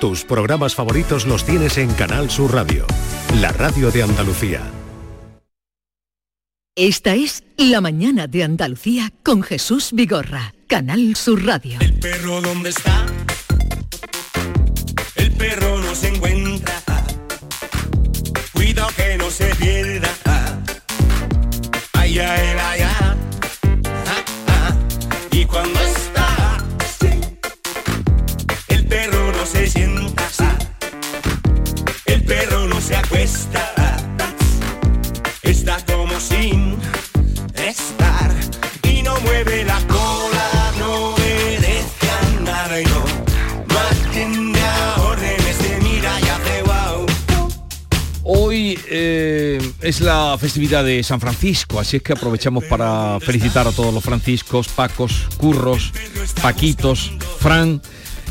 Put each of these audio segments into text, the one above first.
Tus programas favoritos los tienes en Canal Sur Radio, la radio de Andalucía. Esta es La mañana de Andalucía con Jesús Vigorra, Canal Sur Radio. ¿El perro dónde está? El perro no se encuentra. Cuidado que no se pierda. Ay, ay, ay, Hoy eh, es la festividad de San Francisco, así es que aprovechamos para felicitar a todos los franciscos, Pacos, Curros, Paquitos, Fran.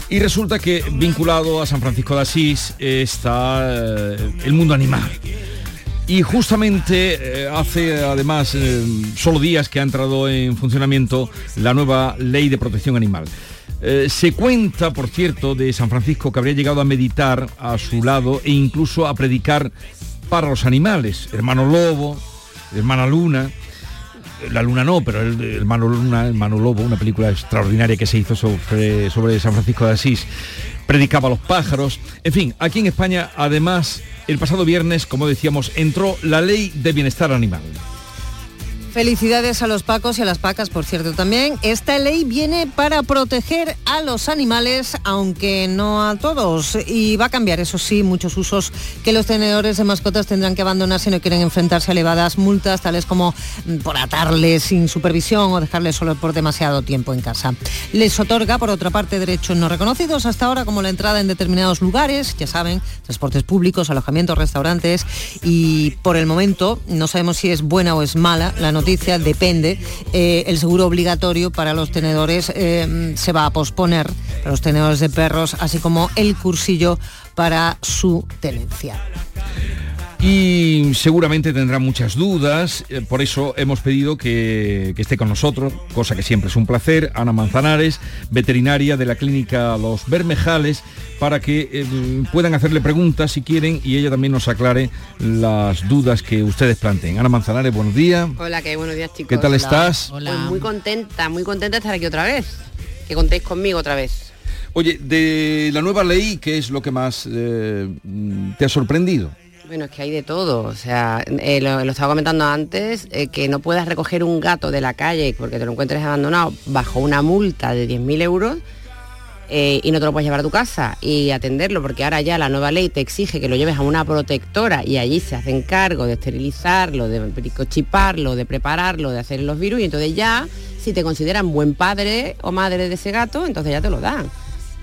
Y resulta que vinculado a San Francisco de Asís está eh, el mundo animal. Y justamente eh, hace además eh, solo días que ha entrado en funcionamiento la nueva ley de protección animal. Se cuenta, por cierto, de San Francisco que habría llegado a meditar a su lado e incluso a predicar para los animales. Hermano Lobo, hermana Luna, la Luna no, pero el, el hermano Luna, hermano Lobo, una película extraordinaria que se hizo sobre, sobre San Francisco de Asís, predicaba a los pájaros. En fin, aquí en España, además, el pasado viernes, como decíamos, entró la ley de bienestar animal. Felicidades a los pacos y a las pacas, por cierto, también. Esta ley viene para proteger a los animales, aunque no a todos. Y va a cambiar, eso sí, muchos usos que los tenedores de mascotas tendrán que abandonar si no quieren enfrentarse a elevadas multas, tales como mm, por atarles sin supervisión o dejarles solo por demasiado tiempo en casa. Les otorga, por otra parte, derechos no reconocidos hasta ahora, como la entrada en determinados lugares, ya saben, transportes públicos, alojamientos, restaurantes. Y por el momento, no sabemos si es buena o es mala la noticia, depende. Eh, el seguro obligatorio para los tenedores eh, se va a posponer, para los tenedores de perros, así como el cursillo para su tenencia y seguramente tendrá muchas dudas, eh, por eso hemos pedido que, que, esté con nosotros, cosa que siempre es un placer, Ana Manzanares, veterinaria de la clínica Los Bermejales, para que eh, puedan hacerle preguntas si quieren y ella también nos aclare las dudas que ustedes planteen. Ana Manzanares, buenos días. Hola, qué buenos días chicos. ¿Qué tal Hola. estás? Pues muy contenta, muy contenta de estar aquí otra vez, que contéis conmigo otra vez. Oye, de la nueva ley, ¿qué es lo que más eh, te ha sorprendido? Bueno, es que hay de todo. O sea, eh, lo, estaba comentando antes, eh, que no puedas recoger un gato de la calle porque te lo encuentres abandonado bajo una multa de 10.000 euros eh, y no te lo puedes llevar a tu casa y atenderlo, porque ahora ya la nueva ley te exige que lo lleves a una protectora y allí se hacen cargo de esterilizarlo, de chiparlo, de prepararlo, de hacer los virus y entonces ya, si te consideran buen padre o madre de ese gato, entonces ya te lo dan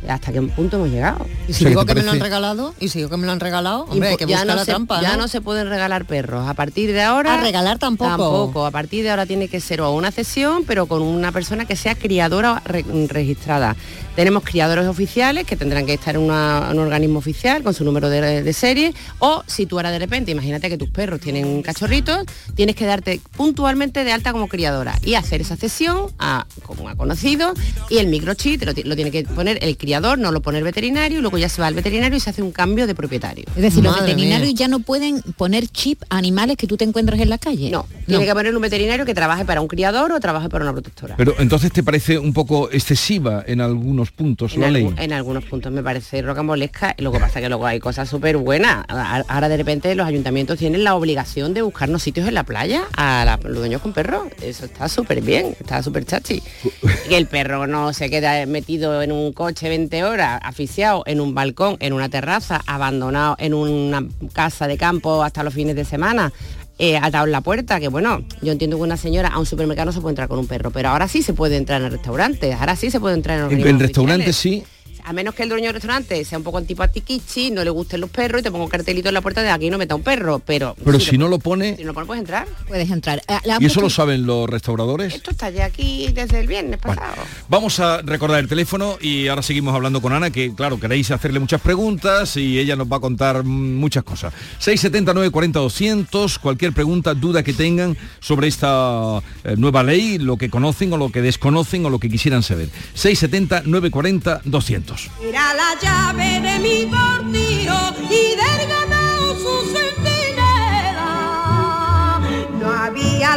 hasta qué punto hemos llegado. Y si digo que me lo han regalado, y si digo que me lo han regalado, hombre, hay que ya buscar no la se, trampa. Ya ¿no? no se pueden regalar perros. A partir de ahora. A regalar tampoco. Tampoco. A partir de ahora tiene que ser o una cesión, pero con una persona que sea criadora re, registrada. Tenemos criadores oficiales que tendrán que estar en una, un organismo oficial con su número de, de, serie. O si tú ahora de repente, imagínate que tus perros tienen cachorritos, tienes que darte puntualmente de alta como criadora y hacer esa cesión a, como ha conocido y el microchip lo, lo tiene que poner el criador, no lo pone el veterinario y luego ya se va al veterinario y se hace un cambio de propietario. Es decir, Madre los veterinarios mía. ya no pueden poner chip a animales que tú te encuentras en la calle. No, no, tiene que poner un veterinario que trabaje para un criador o trabaje para una protectora. Pero entonces te parece un poco excesiva en algunos puntos en la ley. En algunos puntos me parece rocambolesca, lo que pasa que luego hay cosas súper buenas. Ahora de repente los ayuntamientos tienen la obligación de buscarnos sitios en la playa a la, los dueños con perros. Eso está súper bien, está súper chachi. que el perro no se queda metido en un coche 20 horas, asfixiado en un balcón, en una terraza, abandonado en una casa de campo hasta los fines de semana. Eh, atado en la puerta, que bueno, yo entiendo que una señora a un supermercado no se puede entrar con un perro, pero ahora sí se puede entrar en el restaurante, ahora sí se puede entrar en En el restaurante sí. A menos que el dueño del restaurante sea un poco antipatiquichi, no le gusten los perros y te ponga un cartelito en la puerta de aquí no meta un perro, pero... Pero si, si no lo pone... Si no lo pone, puedes entrar. Puedes entrar. Eh, ¿Y eso lo saben los restauradores? Esto está ya aquí desde el viernes pasado. Bueno, vamos a recordar el teléfono y ahora seguimos hablando con Ana, que claro, queréis hacerle muchas preguntas y ella nos va a contar muchas cosas. 679 40 200, cualquier pregunta, duda que tengan sobre esta eh, nueva ley, lo que conocen o lo que desconocen o lo que quisieran saber. 670 940 200. Era la llave de mi portiro y del ganado su centinela. No había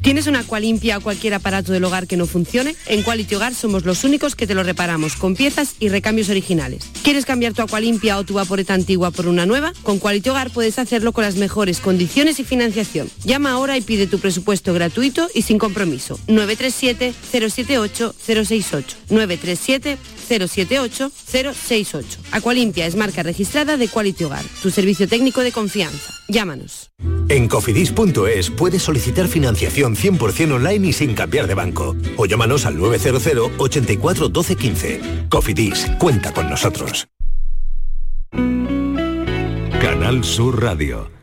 ¿Tienes una limpia o cualquier aparato del hogar que no funcione? En Quality Hogar somos los únicos que te lo reparamos con piezas y recambios originales. ¿Quieres cambiar tu limpia o tu vaporeta antigua por una nueva? Con Quality Hogar puedes hacerlo con las mejores condiciones y financiación. Llama ahora y pide tu presupuesto gratuito y sin compromiso. 937 078 068 937 078 068. Aqualimpia es marca registrada de Quality Hogar, tu servicio técnico de confianza. Llámanos. En cofidis.es puedes solicitar financiación 100% online y sin cambiar de banco. O llámanos al 900 84 12 15. Cofidis, cuenta con nosotros. Canal Sur Radio.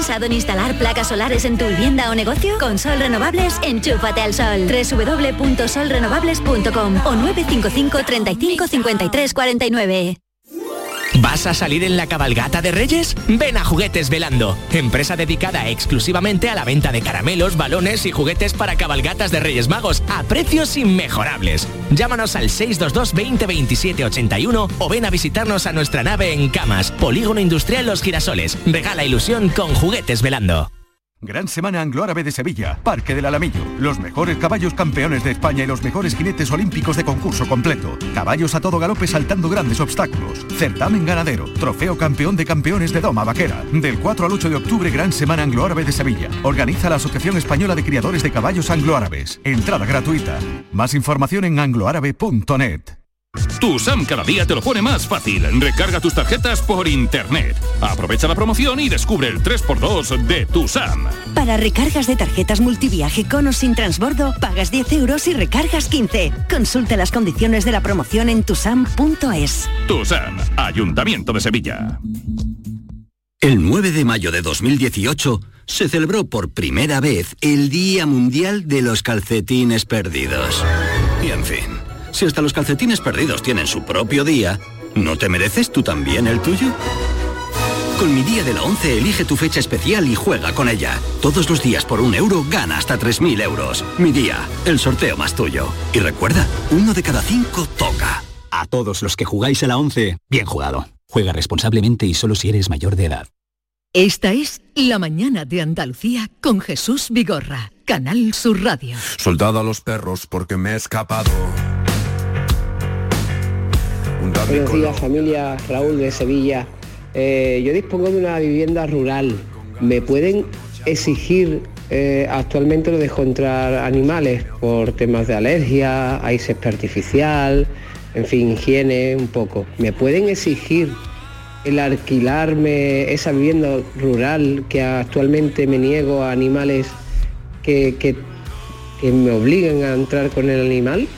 ¿Has pensado en instalar placas solares en tu vivienda o negocio? Con Sol Renovables, enchúfate al sol. www.solrenovables.com o 955 35 53 49. ¿Vas a salir en la cabalgata de Reyes? Ven a Juguetes Velando, empresa dedicada exclusivamente a la venta de caramelos, balones y juguetes para cabalgatas de Reyes Magos a precios inmejorables. Llámanos al 622 20 27 81 o ven a visitarnos a nuestra nave en Camas, Polígono Industrial Los Girasoles. Regala ilusión con Juguetes Velando. Gran Semana Anglo-Árabe de Sevilla, Parque del Alamillo. Los mejores caballos campeones de España y los mejores jinetes olímpicos de concurso completo. Caballos a todo galope saltando grandes obstáculos. Certamen ganadero. Trofeo campeón de campeones de Doma Vaquera. Del 4 al 8 de octubre, Gran Semana Anglo-Árabe de Sevilla. Organiza la Asociación Española de Criadores de Caballos Anglo-Árabes. Entrada gratuita. Más información en angloárabe.net. Tu SAM cada día te lo pone más fácil. Recarga tus tarjetas por internet. Aprovecha la promoción y descubre el 3x2 de tu SAM. Para recargas de tarjetas multiviaje con o sin transbordo, pagas 10 euros y recargas 15. Consulta las condiciones de la promoción en tusam.es. Tu SAM, Ayuntamiento de Sevilla. El 9 de mayo de 2018 se celebró por primera vez el Día Mundial de los Calcetines Perdidos. Y en fin. Si hasta los calcetines perdidos tienen su propio día, ¿no te mereces tú también el tuyo? Con mi día de la 11 elige tu fecha especial y juega con ella. Todos los días por un euro gana hasta 3.000 euros. Mi día, el sorteo más tuyo. Y recuerda, uno de cada cinco toca. A todos los que jugáis a la 11, bien jugado. Juega responsablemente y solo si eres mayor de edad. Esta es La mañana de Andalucía con Jesús Vigorra, Canal Sur Radio. Soldado a los perros porque me he escapado. Buenos días familia, Raúl de Sevilla. Eh, yo dispongo de una vivienda rural. ¿Me pueden exigir eh, actualmente lo de encontrar animales por temas de alergia, hay césped artificial, en fin, higiene un poco? ¿Me pueden exigir el alquilarme esa vivienda rural que actualmente me niego a animales que, que, que me obliguen a entrar con el animal?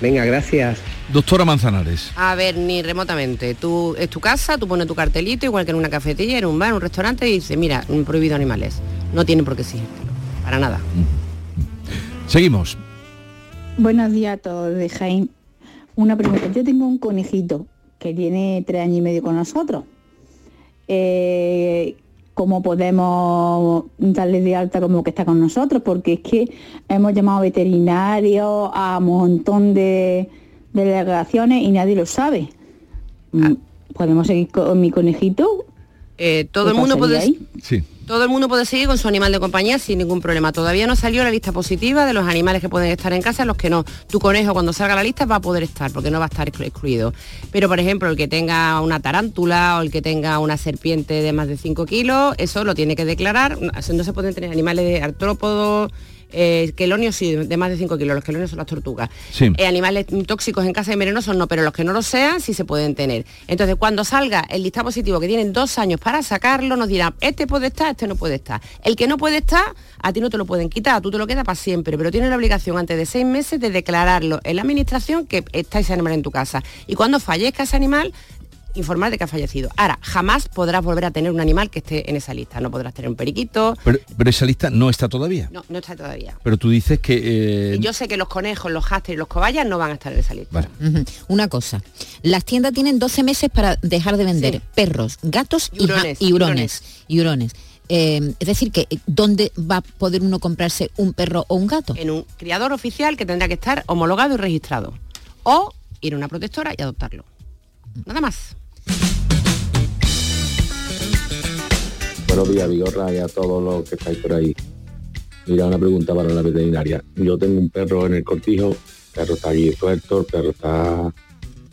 Venga, gracias. Doctora Manzanares. A ver, ni remotamente. Tú es tu casa, tú pones tu cartelito, igual que en una cafetería, en un bar, en un restaurante, y dice, mira, un prohibido animales. No tienen por qué exigírtelo. Para nada. Seguimos. Buenos días a todos de Jaime. Una pregunta. Yo tengo un conejito que tiene tres años y medio con nosotros. Eh, ¿Cómo podemos darle de alta como que está con nosotros? Porque es que hemos llamado veterinarios a un montón de delegaciones y nadie lo sabe. Mm, ¿Podemos seguir con mi conejito? Eh, todo el ¿Qué mundo puede ahí? Sí. todo el mundo puede seguir con su animal de compañía sin ningún problema. Todavía no salió la lista positiva de los animales que pueden estar en casa, los que no. Tu conejo cuando salga la lista va a poder estar porque no va a estar exclu- excluido. Pero por ejemplo el que tenga una tarántula o el que tenga una serpiente de más de 5 kilos, eso lo tiene que declarar. No no se pueden tener animales de artrópodos eh, quelonios sí, de más de 5 kilos, los quelonios son las tortugas. Sí. Eh, animales tóxicos en casa y venenosos no, pero los que no lo sean sí se pueden tener. Entonces, cuando salga el listado positivo, que tienen dos años para sacarlo, nos dirán, este puede estar, este no puede estar. El que no puede estar, a ti no te lo pueden quitar, tú te lo quedas para siempre, pero tienes la obligación antes de seis meses de declararlo en la administración que está ese animal en tu casa. Y cuando fallezca ese animal, informar de que ha fallecido. Ahora, jamás podrás volver a tener un animal que esté en esa lista. No podrás tener un periquito. Pero, pero esa lista no está todavía. No, no está todavía. Pero tú dices que... eh, Yo sé que los conejos, los hámsters y los cobayas no van a estar en esa lista. Una cosa, las tiendas tienen 12 meses para dejar de vender perros, gatos y, hurones, y hurones. y hurones. Eh, es decir, que ¿dónde va a poder uno comprarse un perro o un gato? En un criador oficial que tendrá que estar homologado y registrado. O ir a una protectora y adoptarlo. Nada más. Buenos días, Vigorra, y a todos los que estáis por ahí. Mira, una pregunta para la veterinaria. Yo tengo un perro en el cortijo, el perro está aquí suelto, el perro está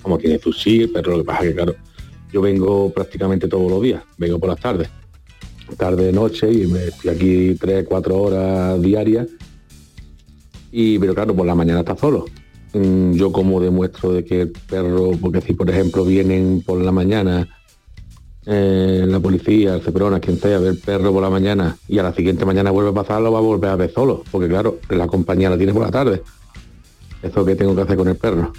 como tiene su sí, el perro lo que pasa que claro, yo vengo prácticamente todos los días, vengo por las tardes, tarde, noche, y me estoy aquí tres, cuatro horas diarias. Y pero claro, por la mañana está solo. Mm, Yo como demuestro de que el perro, porque si por ejemplo vienen por la mañana eh, la policía, el Ceprona, quien sea, ve el perro por la mañana y a la siguiente mañana vuelve a pasarlo, va a volver a ver solo, porque claro, la compañía la tiene por la tarde. Eso que tengo que hacer con el perro.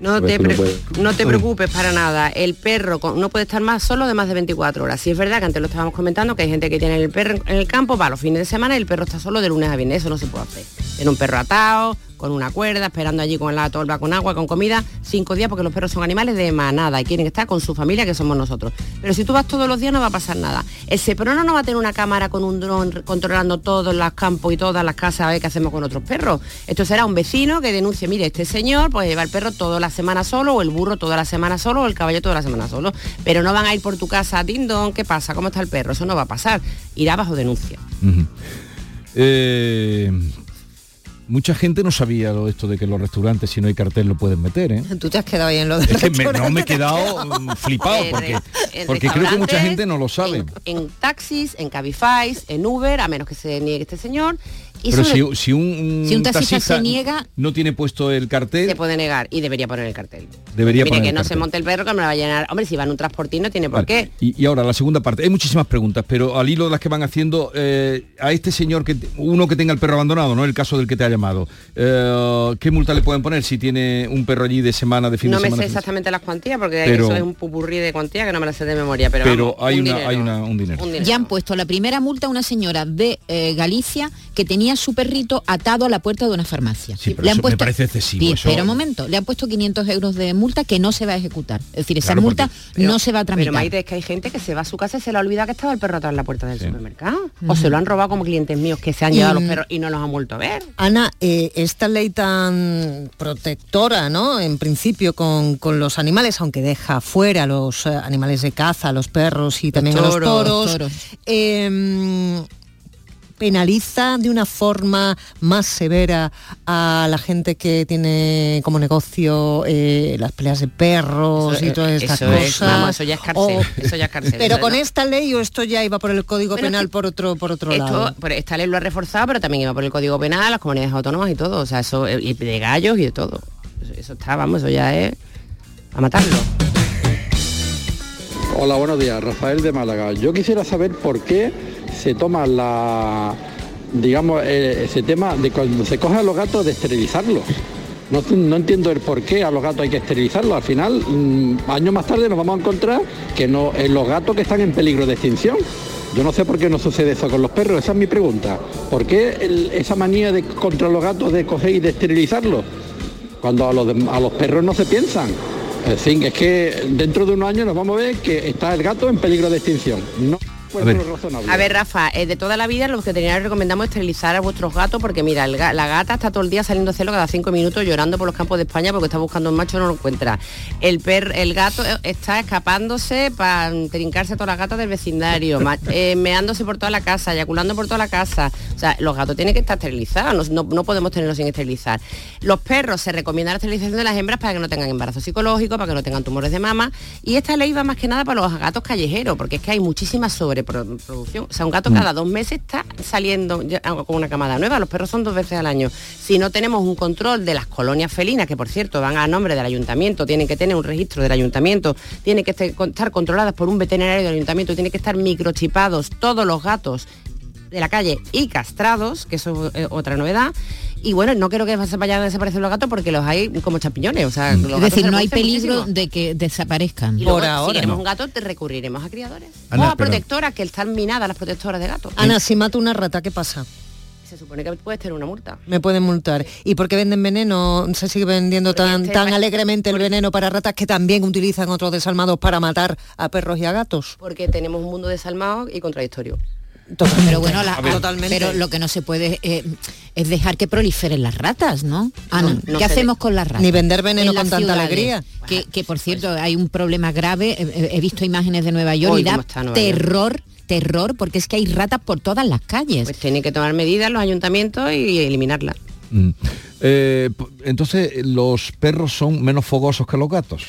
No ver te, si no pre- puede- no te preocupes para nada. El perro no puede estar más solo de más de 24 horas. Si es verdad que antes lo estábamos comentando, que hay gente que tiene el perro en el campo para los fines de semana y el perro está solo de lunes a viernes. Eso no se puede hacer. Tener un perro atado, con una cuerda, esperando allí con la tolva, con agua, con comida, cinco días, porque los perros son animales de manada y quieren estar con su familia, que somos nosotros. Pero si tú vas todos los días no va a pasar nada. El seprono no va a tener una cámara con un dron controlando todos los campos y todas las casas a ver qué hacemos con otros perros. Esto será un vecino que denuncie, mire, este señor pues lleva el perro toda la semana solo, o el burro toda la semana solo, o el caballo toda la semana solo. Pero no van a ir por tu casa, dindon, ¿qué pasa? ¿Cómo está el perro? Eso no va a pasar. Irá bajo denuncia. Mucha gente no sabía lo de esto de que los restaurantes si no hay cartel lo pueden meter, ¿eh? Tú te has quedado ahí en lo de Es que me- no me he quedado mm, flipado En porque, en porque creo que mucha gente no lo sabe. En taxis, en Cabify, en Uber, a menos que se niegue este señor. Pero sobre- si, si un, Si un taxista se niega- no tiene puesto el cartel, se puede negar y debería poner el cartel. debería Mire poner que el no se monte el perro que me lo va a llenar. Hombre, si va en un transportín no tiene por qué. Y, y ahora la segunda parte. Hay muchísimas preguntas, pero al hilo de las que van haciendo, eh, a este señor, que uno que tenga el perro abandonado, ¿no? El caso del que te ha llamado. eh, ¿Qué multa le pueden poner si tiene un perro allí de semana, de fin No de me semana? sé exactamente las cuantías porque Pero- eso es un pupurrí de cuantía que no me la sé de memoria. Pero, Pero vamos, hay, un una, dinero. hay una- un dinero. Un dinero. Ya han puesto la primera multa a una señora de eh, Galicia que tenía su perrito atado a la puerta de una farmacia. Sí, pero le han eso me puesto, parece excesivo, Sí, eso- Espera un momento, le han puesto 500 euros de multa que no se va a ejecutar. Es decir, esa Claro, multa porque- no se va a tramitar. Pero Maite, es que hay gente que se va a su casa y se le olvida que estaba el perro atrás en la puerta del supermercado. O se lo han robado como clientes míos que se han Y- llevado los perros y no los han vuelto a ver. Ana, eh, esta ley tan protectora, ¿no? En principio con, con los animales, aunque deja fuera a los eh, animales de caza, a los perros y también a los toros, toros, toros. eh, penaliza de una forma más severa a la gente que tiene como negocio eh, las peleas de perros Eso y todas estas eso es, cosas. vamos, eso ya es cárcel, eso ya es cárcel, Pero eso con no. esta ley o esto ya iba por el Código Penal que por otro por otro Esto, lado. pues, esta ley lo ha reforzado, pero también iba por el Código Penal, las comunidades autónomas y todo. O sea, eso, y de gallos y de todo. Eso, eso está, vamos, eso ya es a matarlo. Hola, buenos días. Rafael de Málaga. Yo quisiera saber por qué se toma la, digamos, eh, ese tema de cuando se cogen a los gatos de esterilizarlos. No, no entiendo el por qué a los gatos hay que esterilizarlos. Al final, mm, años más tarde nos vamos a encontrar que no, eh, los gatos que están en peligro de extinción. Yo no sé por qué no sucede eso con los perros, esa es mi pregunta. ¿Por qué esa manía de contra los gatos de coger y de esterilizarlos? Cuando a los, a los perros no se piensan. En fin, es que dentro de unos años nos vamos a ver que está el gato en peligro de extinción. No razonable. A ver, Rafa, eh, de toda la vida los veterinarios recomendamos esterilizar a vuestros gatos porque mira, ga- la gata está todo el día saliendo a celo cada cinco minutos llorando por los campos de España porque está buscando un macho y no lo encuentra. El per, el gato eh, está escapándose para trincarse a todas las gatas del vecindario, eh, meándose por toda la casa, eyaculando por toda la casa. O sea, los gatos tienen que estar esterilizados, no, no- no podemos tenerlos sin esterilizar. Los perros se recomienda la esterilización de las hembras para que no tengan embarazo psicológico, para que no tengan tumores de mama. Y esta ley va más que nada para los gatos callejeros, porque es que hay muchísima sobre sobreproducción. O sea, un gato Mm. cada dos meses está saliendo ya con una camada nueva. Los perros son dos veces al año. Si no tenemos un control de las colonias felinas, que por cierto van a nombre del ayuntamiento, tienen que tener un registro del ayuntamiento, tienen que estar controladas por un veterinario del ayuntamiento, tienen que estar microchipados todos los gatos de la calle y castrados, que eso es otra novedad. Y bueno, no creo que se vayan a desaparecer los gatos porque los hay como champiñones. O sea, los Es decir, no hay peligro muchísimo. de que desaparezcan. Y luego, si queremos un gato, te recurriremos a criadores. Ana, o a pero- protectoras, que están minadas las protectoras de gatos. Ana, si mato una rata, ¿qué pasa? Se supone que puedes tener una multa. Me pueden multar. ¿Y por qué venden veneno? ¿Se sigue vendiendo tan, este tan alegremente el veneno para ratas que también utilizan otros desalmados para matar a perros y a gatos? Porque tenemos un mundo desalmado y contradictorio. Pero bueno, la- totalmente. Pero lo que no se puede eh, es dejar que proliferen las ratas, ¿no? Ana, No, no ¿qué hacemos con las ratas? Ni vender veneno con tanta ciudades, alegría. Que, que, por cierto hay un problema grave. He visto imágenes de Nueva York Uy, y da terror, terror, porque es que hay ratas por todas las calles. Pues tienen que tomar medidas los ayuntamientos y eliminarlas. Mm. Eh, entonces, ¿los perros son menos fogosos que los gatos?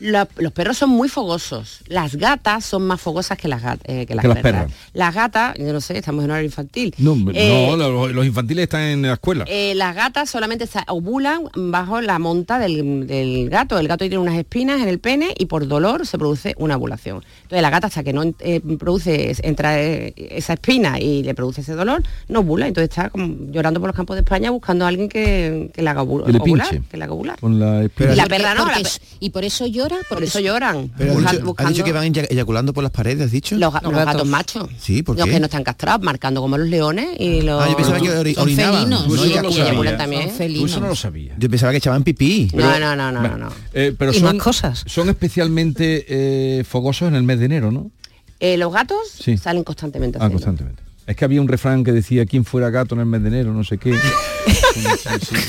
La- los perros son muy fogosos. Las gatas son más fogosas que las, gat- eh, que las Que las perras. perras. Las gatas, yo no sé, estamos en horario infantil. No, Eh, no, los, los infantiles están en la escuela. Eh, las gatas solamente se ovulan bajo la monta del, del gato. El gato tiene unas espinas en el pene y por dolor se produce una ovulación. Entonces la gata hasta que no eh, produce, entra esa espina y le produce ese dolor, no ovula. Entonces está como llorando por los campos de España buscando a alguien que, que le haga ovular. Que ovular. Con la espina. y la perra no. porque la y por eso llora. por eso lloran. Pero has dicho, has buscando- dicho que van eya- eyaculando por las paredes, ¿has dicho? los, ga- los gatos. machos. Sí, ¿por los que no están castrados, marcando como los leones y los... Ah, yo pensaba que ori- Son orinaban, felinos, no sí, y eyaculan también. Tú eso no lo sabía. Yo pensaba que echaban pipí. No, no, no, no, Bueno, no. eh, pero Y son, más cosas. son especialmente eh, fogosos en el mes de enero, ¿no? Eh, los gatos Sí. salen constantemente Ah, constantemente. Es que había un refrán que decía quién fuera gato en el mes de enero, no sé qué.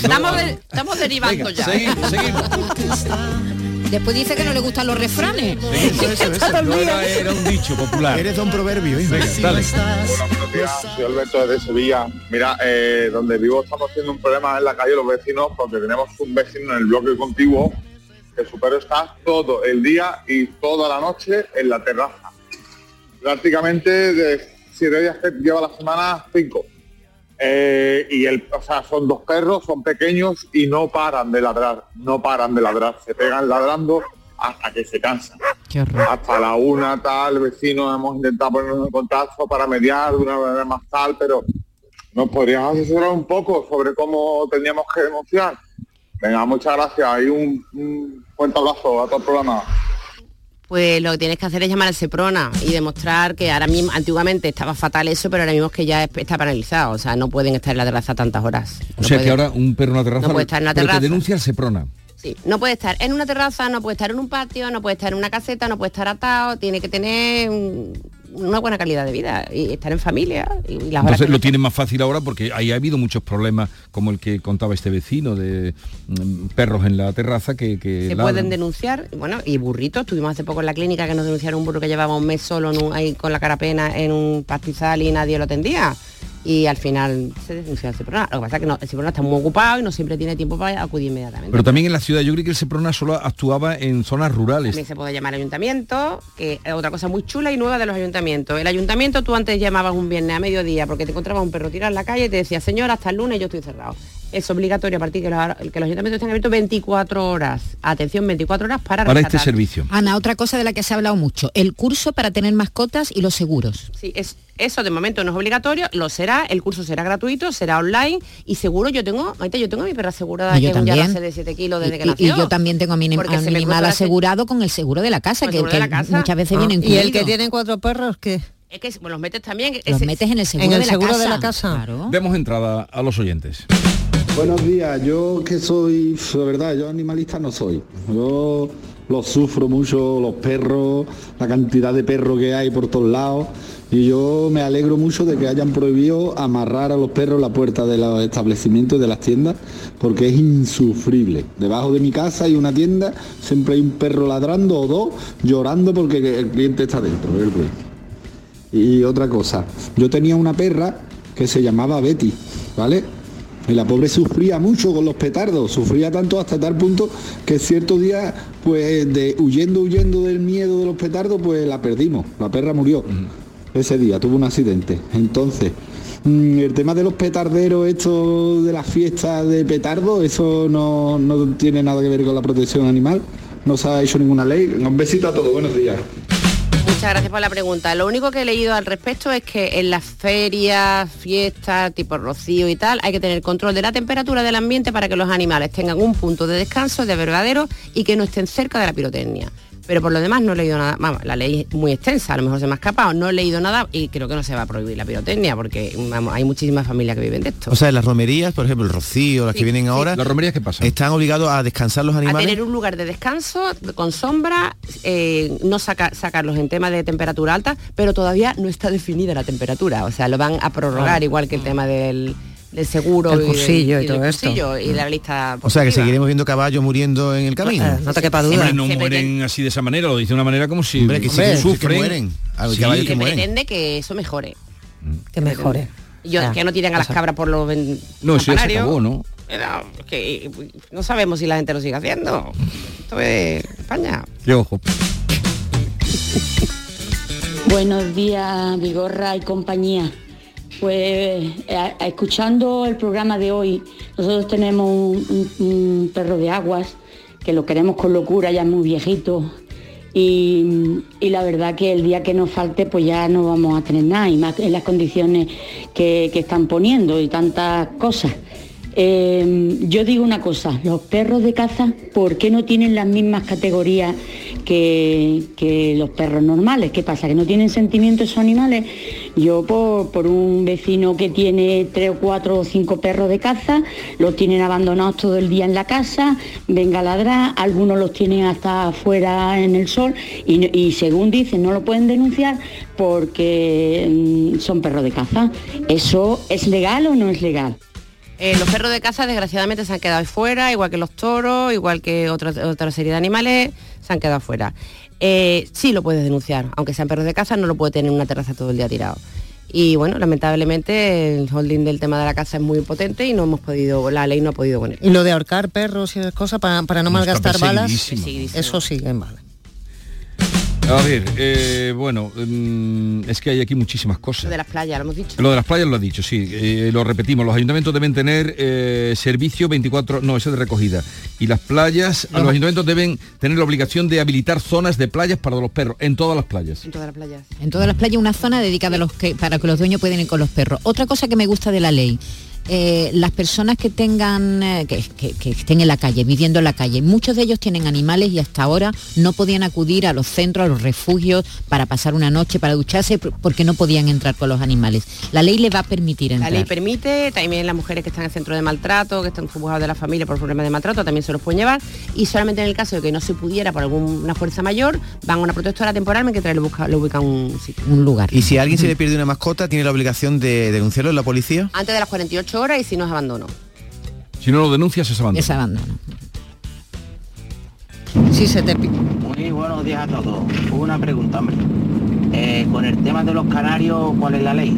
Estamos, de- estamos derivando Venga, ya. seguimos, seguimos. Después dice que no le gustan los refranes. No era, era un dicho popular. Eres un proverbio. ¿eh? Venga, dale. Hola, buenos días. Soy Alberto de Sevilla. Mira, eh, donde vivo estamos teniendo un problema en la calle los vecinos porque tenemos un vecino en el bloque contiguo que su perro está todo el día y toda la noche en la terraza. Prácticamente de siete días que lleva la semana, cinco. Eh, y el, o sea, son dos perros, son pequeños y no paran de ladrar, no paran de ladrar, se pegan ladrando hasta que se cansan. Hasta la una tal, vecinos hemos intentado ponernos en contacto para mediar de una manera más tal, pero nos podrías asesorar un poco sobre cómo teníamos que denunciar. Venga, muchas gracias y un, un fuerte abrazo a todo el programa. Pues lo que tienes que hacer es llamar al Seprona y demostrar que ahora mismo, antiguamente estaba fatal eso, pero ahora mismo es que ya es- está paralizado. O sea, no pueden estar en la terraza tantas horas. O No sea que ahora un perro en una terraza No puede estar en una pero te terraza. denuncia el Seprona. Sí, no puede estar en una terraza, no puede estar en un patio, no puede estar en una caseta, no puede estar atado, tiene que tener un- una buena calidad de vida y estar en familia. Y, las horas Entonces lo tienen más fácil ahora porque ahí ha habido muchos problemas como el que contaba este vecino de mm, perros en la terraza que, que se ladran. pueden denunciar, bueno, y burritos, estuvimos hace poco en la clínica que nos denunciaron un burro que llevaba un mes solo en un- ahí con la carapena en un pastizal y nadie lo atendía. Y al final se denunció al Seprona. Lo que pasa es que no, el Seprona está muy ocupado y no siempre tiene tiempo para acudir inmediatamente. Pero también en la ciudad, yo creo que el Seprona solo actuaba en zonas rurales. También se puede llamar ayuntamiento, que es otra cosa muy chula y nueva de los ayuntamientos. El ayuntamiento tú antes llamabas un viernes a mediodía porque te encontrabas un perro tirado en la calle y te decía, señor, hasta el lunes yo estoy cerrado. Es obligatorio a partir que los, que los ayuntamientos estén abiertos 24 horas. Atención, 24 horas para Para este servicio. Ana, otra cosa de la que se ha hablado mucho, el curso para tener mascotas y los seguros. Sí, es, eso de momento no es obligatorio, lo será, el curso será gratuito, será online y seguro yo tengo, ahorita yo tengo a mi perra asegurada Yo que es un también. yarase de 7 kilos desde Y- que nació. y yo también tengo a mi, a mi animal asegurado con el seguro de la casa, que, seguro de que la casa. muchas veces Ah, viene ¿Y el que tiene cuatro perros qué? Es que bueno, los metes también. Los metes en el seguro, ¿En el de, la seguro casa. de la casa? Claro. Demos entrada a los oyentes. Buenos días, yo que soy, de verdad, yo animalista no soy. Yo los sufro mucho, los perros, la cantidad de perros que hay por todos lados. Y yo me alegro mucho de que hayan prohibido amarrar a los perros la puerta de los establecimientos de las tiendas, porque es insufrible. Debajo de mi casa hay una tienda, siempre hay un perro ladrando o dos, llorando porque el cliente está dentro. el. Y otra cosa, yo tenía una perra que se llamaba Betty, ¿vale? Y la pobre sufría mucho con los petardos, sufría tanto hasta tal punto que cierto día, pues de huyendo, huyendo del miedo de los petardos, pues la perdimos, la perra murió. ese día, tuvo un accidente. Entonces, mm, el tema de los petarderos, esto de las fiestas de petardo, eso no, no tiene nada que ver con la protección animal. No se ha hecho ninguna ley. Un besito a todos, buenos días. Muchas gracias por la pregunta. Lo único que he leído al respecto es que en las ferias, fiestas, tipo rocío y tal, hay que tener control de la temperatura del ambiente para que los animales tengan un punto de descanso, de verdadero y que no estén cerca de la pirotecnia. Pero por lo demás no he leído nada, vamos, la ley es muy extensa, a lo mejor se me ha escapado, no he leído nada y creo que no se va a prohibir la pirotecnia porque vamos, hay muchísimas familias que viven de esto. O sea, las romerías, por ejemplo, el rocío, las Sí, que vienen sí. ahora. ¿Las romerías qué pasa? Están obligados a descansar los a animales. tener un lugar de descanso con sombra, eh, no saca- sacarlos en tema de temperatura alta, pero todavía no está definida la temperatura. O sea, lo van a prorrogar Ah. igual que el tema del, del seguro El y, cursillo y todo esto. cursillo y la lista. O sea, que seguiremos viendo caballos muriendo en el camino. Eh, no te quepa duda. Hombre, no mueren así de esa manera, lo dice de una manera como si Hombre, que sí que- que sufren. mueren. Hay Sí. caballos Se pretende que eso mejore. Que mejore. Yo, Ya. que no tiren a las cabras por los ven- No, eso ya se acabó, ¿no? Que no sabemos si la gente lo sigue haciendo. Esto es España. Qué ojo. Buenos días, Vigorra y compañía. Pues eh, escuchando el programa de hoy, nosotros tenemos un perro de aguas que lo queremos con locura, ya es muy viejito. Y, y la verdad que el día que nos falte pues ya no vamos a tener nada y más en las condiciones que, que están poniendo y tantas cosas. Eh, yo digo una cosa, los perros de caza, ¿por qué no tienen las mismas categorías que, los perros normales? ¿Qué pasa? ¿Que no tienen sentimientos esos animales? Yo por, por un vecino que tiene tres o cuatro o cinco perros de caza, los tienen abandonados todo el día en la casa, venga a ladrar, algunos los tienen hasta afuera en el sol y según dicen no lo pueden denunciar porque mm, son perros de caza. ¿Eso es legal o no es legal? Eh, los perros de caza desgraciadamente se han quedado fuera, igual que los toros, igual que otra, otra serie de animales, se han quedado fuera. Eh, sí lo puedes denunciar, aunque sean perros de caza, no lo puede tener en una terraza todo el día tirado. Y bueno, lamentablemente el holding del tema de la caza es muy potente y no hemos podido, la ley no ha podido con él. Y lo de ahorcar perros y esas cosas para, para no malgastar balas, eso sigue en bala. A ver, eh, bueno, mm, es que hay aquí muchísimas cosas. Lo de las playas, lo hemos dicho. Lo de las playas lo ha dicho, sí, eh, lo repetimos, los ayuntamientos deben tener eh, servicio 24, no, eso es de recogida. Y las playas, No. los ayuntamientos deben tener la obligación de habilitar zonas de playas para los perros, en todas las playas. En todas las playas. En todas las playas una zona dedicada a los que, para que los dueños puedan ir con los perros. Otra cosa que me gusta de la ley, eh, las personas que tengan, eh, que, que- que estén en la calle, viviendo en la calle, muchos de ellos tienen animales y hasta ahora no podían acudir a los centros, a los refugios para pasar una noche, para ducharse, por- porque no podían entrar con los animales. La ley le va a permitir La entrar. ley permite, también las mujeres que están en centro de maltrato, que están juzgados de la familia por problemas de maltrato, también se los pueden llevar. Y solamente en el caso de que no se pudiera por alguna fuerza mayor, van a una protectora temporal mientras le, busca, le ubican un sitio. un lugar. Y si a alguien se le pierde una mascota, ¿tiene la obligación de denunciarlo en la policía? Antes de las 48 horas y si no es abandono. Si no lo denuncias es abandono. Es abandono. Si se te Muy buenos días a todos. Una pregunta, hombre. Eh, con el tema de los canarios, ¿cuál es la ley?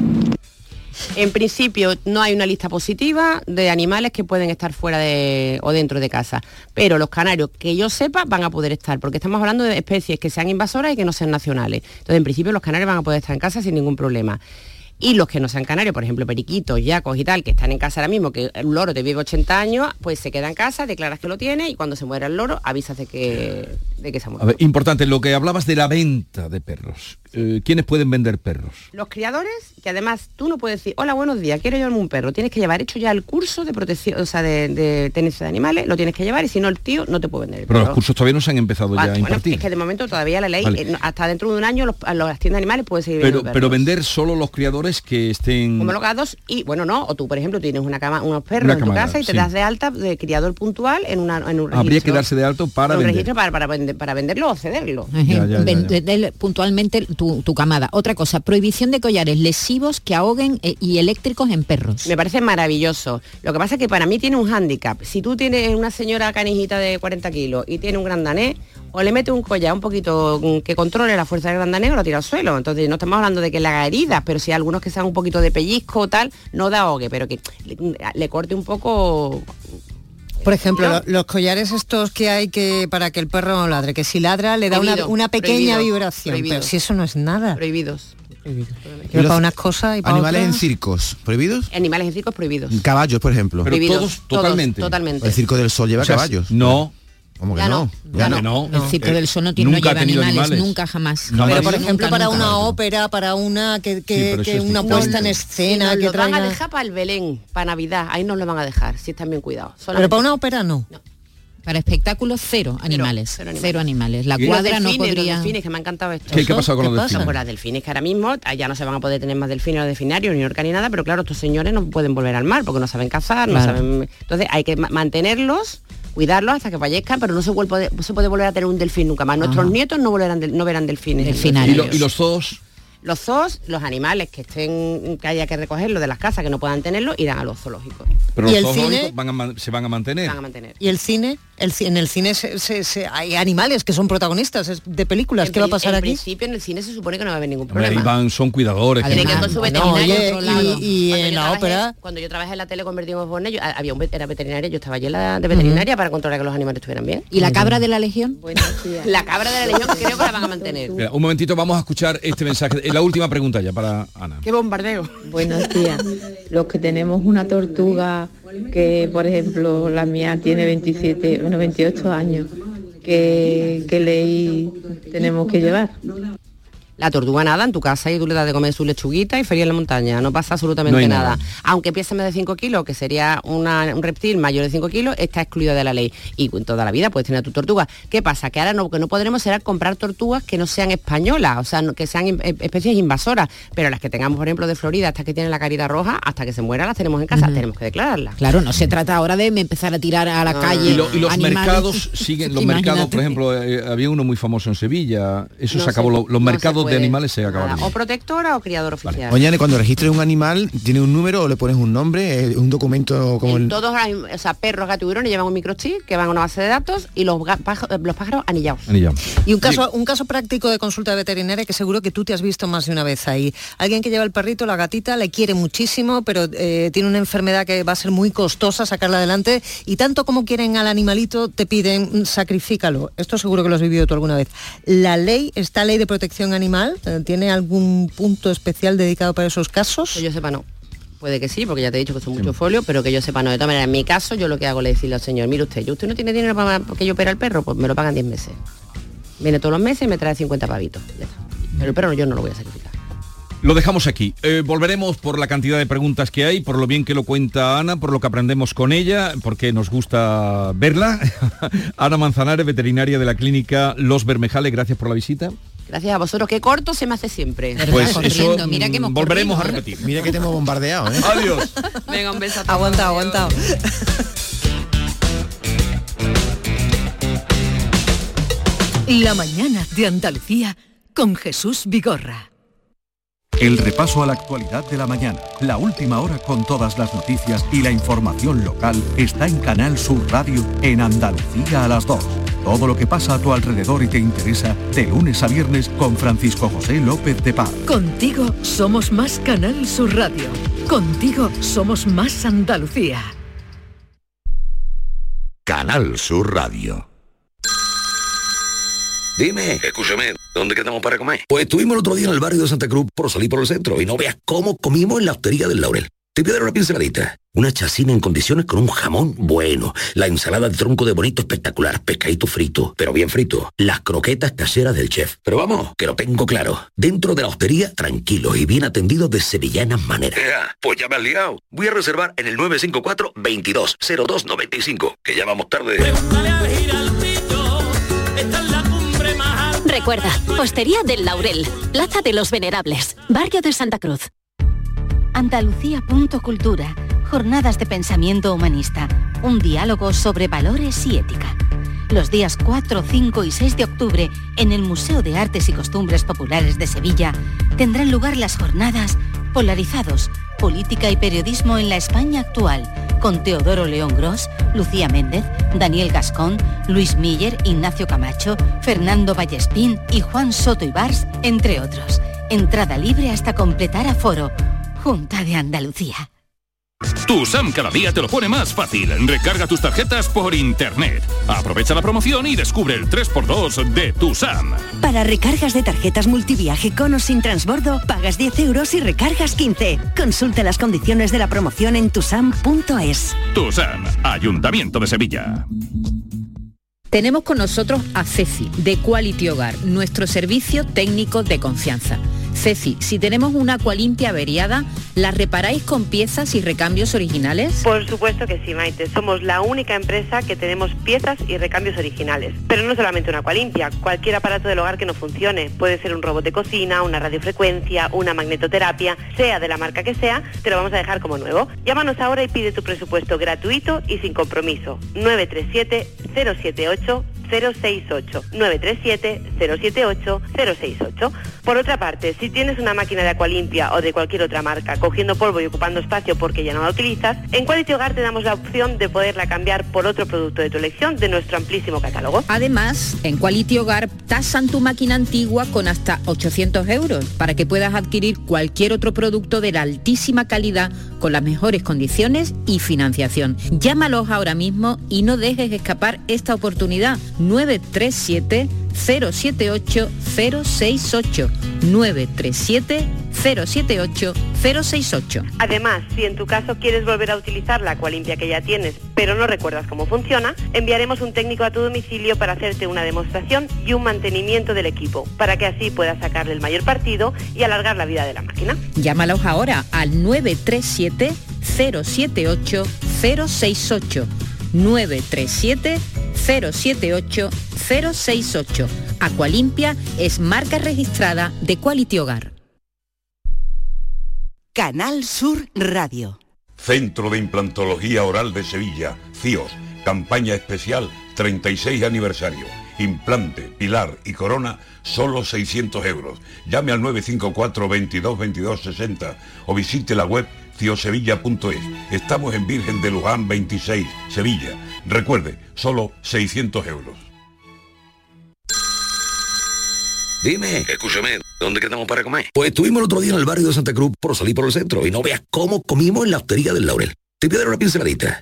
En principio no hay una lista positiva de animales que pueden estar fuera de, o dentro de casa, pero los canarios que yo sepa van a poder estar, porque estamos hablando de especies que sean invasoras y que no sean nacionales. Entonces, en principio los canarios van a poder estar en casa sin ningún problema. Y los que no sean canarios, por ejemplo, periquitos, yacos y tal, que están en casa ahora mismo, que un loro te vive 80 años, pues se queda en casa, declaras que lo tiene y cuando se muera el loro avisas de que, de que se ha muerto. A ver, importante, lo que hablabas de la venta de perros. Eh, ¿Quiénes pueden vender perros? Los criadores, que además tú no puedes decir, hola, buenos días, quiero llevarme un perro. Tienes que llevar hecho ya el curso de protección, o sea, de, de tenencia de animales, lo tienes que llevar y si no el tío no te puede vender el Pero los cursos todavía no se han empezado Ah, ya a bueno, impartir. es que de momento todavía la ley, Vale. eh, hasta dentro de un año los, a las tiendas de animales pueden seguir Pero, vendiendo pero vender solo los criadores que estén... homologados y bueno no o tú por ejemplo tienes una cama unos perros Una en tu casa y te das de alta de criador puntual en, una, en un registro Habría que darse de alto para un vender. registro para, para, vender- para venderlo o cederlo Ya, ya, ya, Ven- ya. vender puntualmente tu, camada. Otra cosa, prohibición de collares lesivos que ahoguen eh, y eléctricos en perros. Me parece maravilloso. Lo que pasa es que para mí tiene un hándicap. Si tú tienes una señora canijita de 40 kilos y tiene un gran danés, o le mete un collar un poquito mm, que controle la fuerza del gran danés o lo tira al suelo. Entonces no estamos hablando de que le haga heridas, pero si hay algunos que sean un poquito de pellizco o tal, no da ahogue, pero que le corte un poco Por ejemplo, lo- los collares estos que hay que para que el perro no ladre, que si ladra le da una, Prohibido, una pequeña prohibido, vibración, prohibido. pero si eso no es nada. prohibidos. Pero para unas cosas y para Animales en circos, ¿prohibidos? Animales en circos prohibidos. Caballos, por ejemplo. Pero Prohibidos, todos, todos, totalmente. totalmente. El Circo del Sol lleva O sea, caballos. No. ¿Cómo que Ya no? no, Ya ya no. El Circo del Sol no, tiene, no Nunca ha lleva animales, animales. nunca jamás. Jamás. Pero por Nunca, ejemplo para nunca, una nunca. ópera, para una que, que- Sí, que una distinto. puesta en escena nos que lo van a traiga. dejar para el Belén, para Navidad. Ahí nos lo van a dejar, si están bien cuidados. Pero para una ópera no. Para espectáculos cero animales, cero animales. La cuadra los no delfines, podría. Los delfines, que me ha encantado esto. ¿Qué- qué ha pasado con los pasa? delfines? Pues las delfines que ahora mismo ah, ya no se van a poder tener más delfines o delfinarios, ni orca ni nada, pero claro, estos señores no pueden volver al mar porque no saben cazar, no Claro. saben. Entonces hay que ma- mantenerlos cuidarlos hasta que fallezcan, pero no se, vuelve, no se puede volver a tener un delfín nunca más. Nuestros Ajá. nietos no volverán del- no verán delfines. ¿Y, lo- y los zoos? Los zoos, los animales que estén, que haya que recogerlo de las casas, que no puedan tenerlo, irán a los zoológicos. Pero ¿Y los el zoos cine? zoológicos van a man- se van a mantener. Van a mantener. Y el cine, el, en el cine se- se- se- hay animales que son protagonistas de películas. ¿Qué va a pasar en aquí? principio en el cine se supone que no va a haber ningún problema. van, son cuidadores. Que con su veterinario. oye, y- y Cuando en yo la trabajé- ópera- Cuando yo trabajé en la tele convertimos Borne, yo- había un era veterinaria, yo estaba allí en la de veterinaria para controlar que los animales estuvieran bien. ¿Y la cabra de la legión? La cabra de la legión creo que la van a mantener. Mira, un momentito, vamos a escuchar este mensaje. Eh, La última pregunta ya para Ana. ¡Qué bombardeo! Buenos días. Los que tenemos una tortuga que, por ejemplo, la mía tiene 27, bueno, 28 años, ¿qué, qué ley tenemos que llevar? La tortuga nada en tu casa y tú le das de comer su lechuguita y feria en la montaña. No pasa absolutamente No nada. nada. Aunque más de 5 kilos, que sería una- un reptil mayor de 5 kilos, está excluido de la ley. Y en toda la vida puedes tener tu tortuga. ¿Qué pasa? Que ahora no, que no podremos será comprar tortugas que no sean españolas, o sea, no- que sean in- eh, especies invasoras. Pero las que tengamos, por ejemplo, de Florida, hasta que tienen la carita roja, hasta que se muera, las tenemos en casa. Tenemos que declararlas. Claro, no se trata ahora de empezar a tirar a la calle. Y, lo- y los animales. mercados siguen, los Imagínate. mercados, por ejemplo, eh, había uno muy famoso en Sevilla, eso No se acabó, lo- los no de animales se. O protectora o criador oficial. Oye, Ana, cuando registres un animal, ¿tiene un número o le pones un nombre? ¿Es un documento como el... Todos o sea, perros, gatos tiburones llevan un microchip que van a una base de datos y los, los pájaros anillados. Y un caso, un caso práctico de consulta veterinaria que seguro que tú te has visto más de una vez ahí. Alguien que lleva el perrito, la gatita, le quiere muchísimo, pero eh, tiene una enfermedad que va a ser muy costosa sacarla adelante y tanto como quieren al animalito te piden "Mm, sacrifícalo. Esto seguro que lo has vivido tú alguna vez. La ley, esta ley de protección animal, eh, ¿tiene algún punto especial dedicado para esos casos? Que yo sepa no. Puede que sí, porque ya te he dicho que son muchos folios, pero que yo sepa no. De todas maneras, en mi caso, yo lo que hago es decirle al señor, mire usted, ¿yo usted no tiene dinero para que yo opere al perro? Pues me lo pagan 10 meses. Viene todos los meses y me trae 50 pavitos. Ya está. Pero el perro yo no lo voy a sacrificar. Lo dejamos aquí. Eh, volveremos por la cantidad de preguntas que hay, por lo bien que lo cuenta Ana, por lo que aprendemos con ella, porque nos gusta verla. Ana Manzanares, veterinaria de la clínica Los Bermejales, gracias por la visita. Gracias a vosotros, qué corto se me hace siempre. Pues eso mm, volveremos a repetir. Mira que te hemos bombardeado, ¿eh? Adiós. Venga, un beso. Aguanta, aguanta. La mañana de Andalucía con Jesús Vigorra. El repaso a la actualidad de la mañana, la última hora con todas las noticias y la información local está en Canal Sur Radio en Andalucía a las 2. Todo lo que pasa a tu alrededor y te interesa de lunes a viernes con Francisco José López de Paz. Contigo somos más Canal Sur Radio. Contigo somos más Andalucía. Canal Sur Radio. Dime, escúchame, ¿dónde quedamos para comer? Pues estuvimos el otro día en el barrio de Santa Cruz por salir por el centro y no veas cómo comimos en la hostería del Laurel. Te voy a dar una pinceladita. Una chacina en condiciones con un jamón bueno. La ensalada de tronco de bonito espectacular. Pescadito frito, pero bien frito. Las croquetas caseras del chef. Pero vamos, que lo tengo claro. Dentro de la hostería, tranquilos y bien atendidos de sevillanas maneras. pues ya me has liado. Voy a reservar en el 954 220295 que ya vamos tarde. Recuerda, Postería del Laurel, Plaza de los Venerables, Barrio de Santa Cruz. Andalucía.cultura. Jornadas de pensamiento humanista. Un diálogo sobre valores y ética. Los días 4, 5 y 6 de octubre, en el Museo de Artes y Costumbres Populares de Sevilla, tendrán lugar las jornadas Polarizados, Política y Periodismo en la España actual, con Teodoro León Gros, Lucía Méndez, Daniel Gascón, Luis Miller, Ignacio Camacho, Fernando Vallespín y Juan Soto Ibars, entre otros. Entrada libre hasta completar aforo. Junta de Andalucía. Tu SAM cada día te lo pone más fácil. Recarga tus tarjetas por internet. Aprovecha la promoción y descubre el 3x2 de Tu SAM. Para recargas de tarjetas multiviaje con o sin transbordo, pagas 10 euros y recargas 15. Consulta las condiciones de la promoción en tusam.es. Tu SAM, Ayuntamiento de Sevilla. Tenemos con nosotros a Ceci, de Quality Hogar, nuestro servicio técnico de confianza. Ceci, si tenemos una Aqualimpia averiada, ¿la reparáis con piezas y recambios originales? Por supuesto que sí, Maite. Somos la única empresa que tenemos piezas y recambios originales. Pero no solamente una Aqualimpia, cualquier aparato del hogar que no funcione. Puede ser un robot de cocina, una radiofrecuencia, una magnetoterapia, sea de la marca que sea, te lo vamos a dejar como nuevo. Llámanos ahora y pide tu presupuesto gratuito y sin compromiso. 937 078 068 937 078 068. Por otra parte, si tienes una máquina de Aqualimpia o de cualquier otra marca cogiendo polvo y ocupando espacio porque ya no la utilizas, en Quality Hogar te damos la opción de poderla cambiar por otro producto de tu elección de nuestro amplísimo catálogo. Además, en Quality Hogar tasan tu máquina antigua con hasta 800 euros para que puedas adquirir cualquier otro producto de la altísima calidad con las mejores condiciones y financiación. Llámalos ahora mismo y no dejes escapar esta oportunidad. 937 078 068 937 078 068. Además, si en tu caso quieres volver a utilizar la Aqualimpia que ya tienes, pero no recuerdas cómo funciona, enviaremos un técnico a tu domicilio para hacerte una demostración y un mantenimiento del equipo, para que así puedas sacarle el mayor partido y alargar la vida de la máquina. Llámalos ahora al 937 078 068 937 078 068. Aqualimpia es marca registrada de Quality Hogar. Canal Sur Radio. Centro de Implantología Oral de Sevilla, CIOS, campaña especial 36 aniversario. Implante, pilar y corona, solo 600 euros. Llame al 954 22 22 60 o visite la web ciosevilla.es. Estamos en Virgen de Luján 26, Sevilla. Recuerde, solo 600 euros. Dime, escúchame, ¿dónde quedamos para comer? Pues estuvimos el otro día en el barrio de Santa Cruz por salir por el centro y no veas cómo comimos en la hostería del Laurel. Te voy a dar una pinceladita.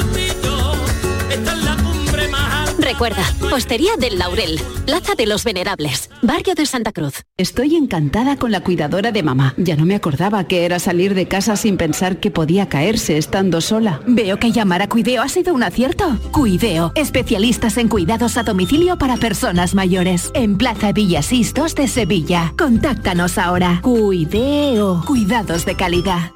Recuerda, Postería del Laurel, Plaza de los Venerables, Barrio de Santa Cruz. Estoy encantada con la cuidadora de mamá. Ya no me acordaba que era salir de casa sin pensar que podía caerse estando sola. Veo que llamar a Cuideo ha sido un acierto. Cuideo, especialistas en cuidados a domicilio para personas mayores. En Plaza Villasistos de Sevilla. Contáctanos ahora. Cuideo, cuidados de calidad.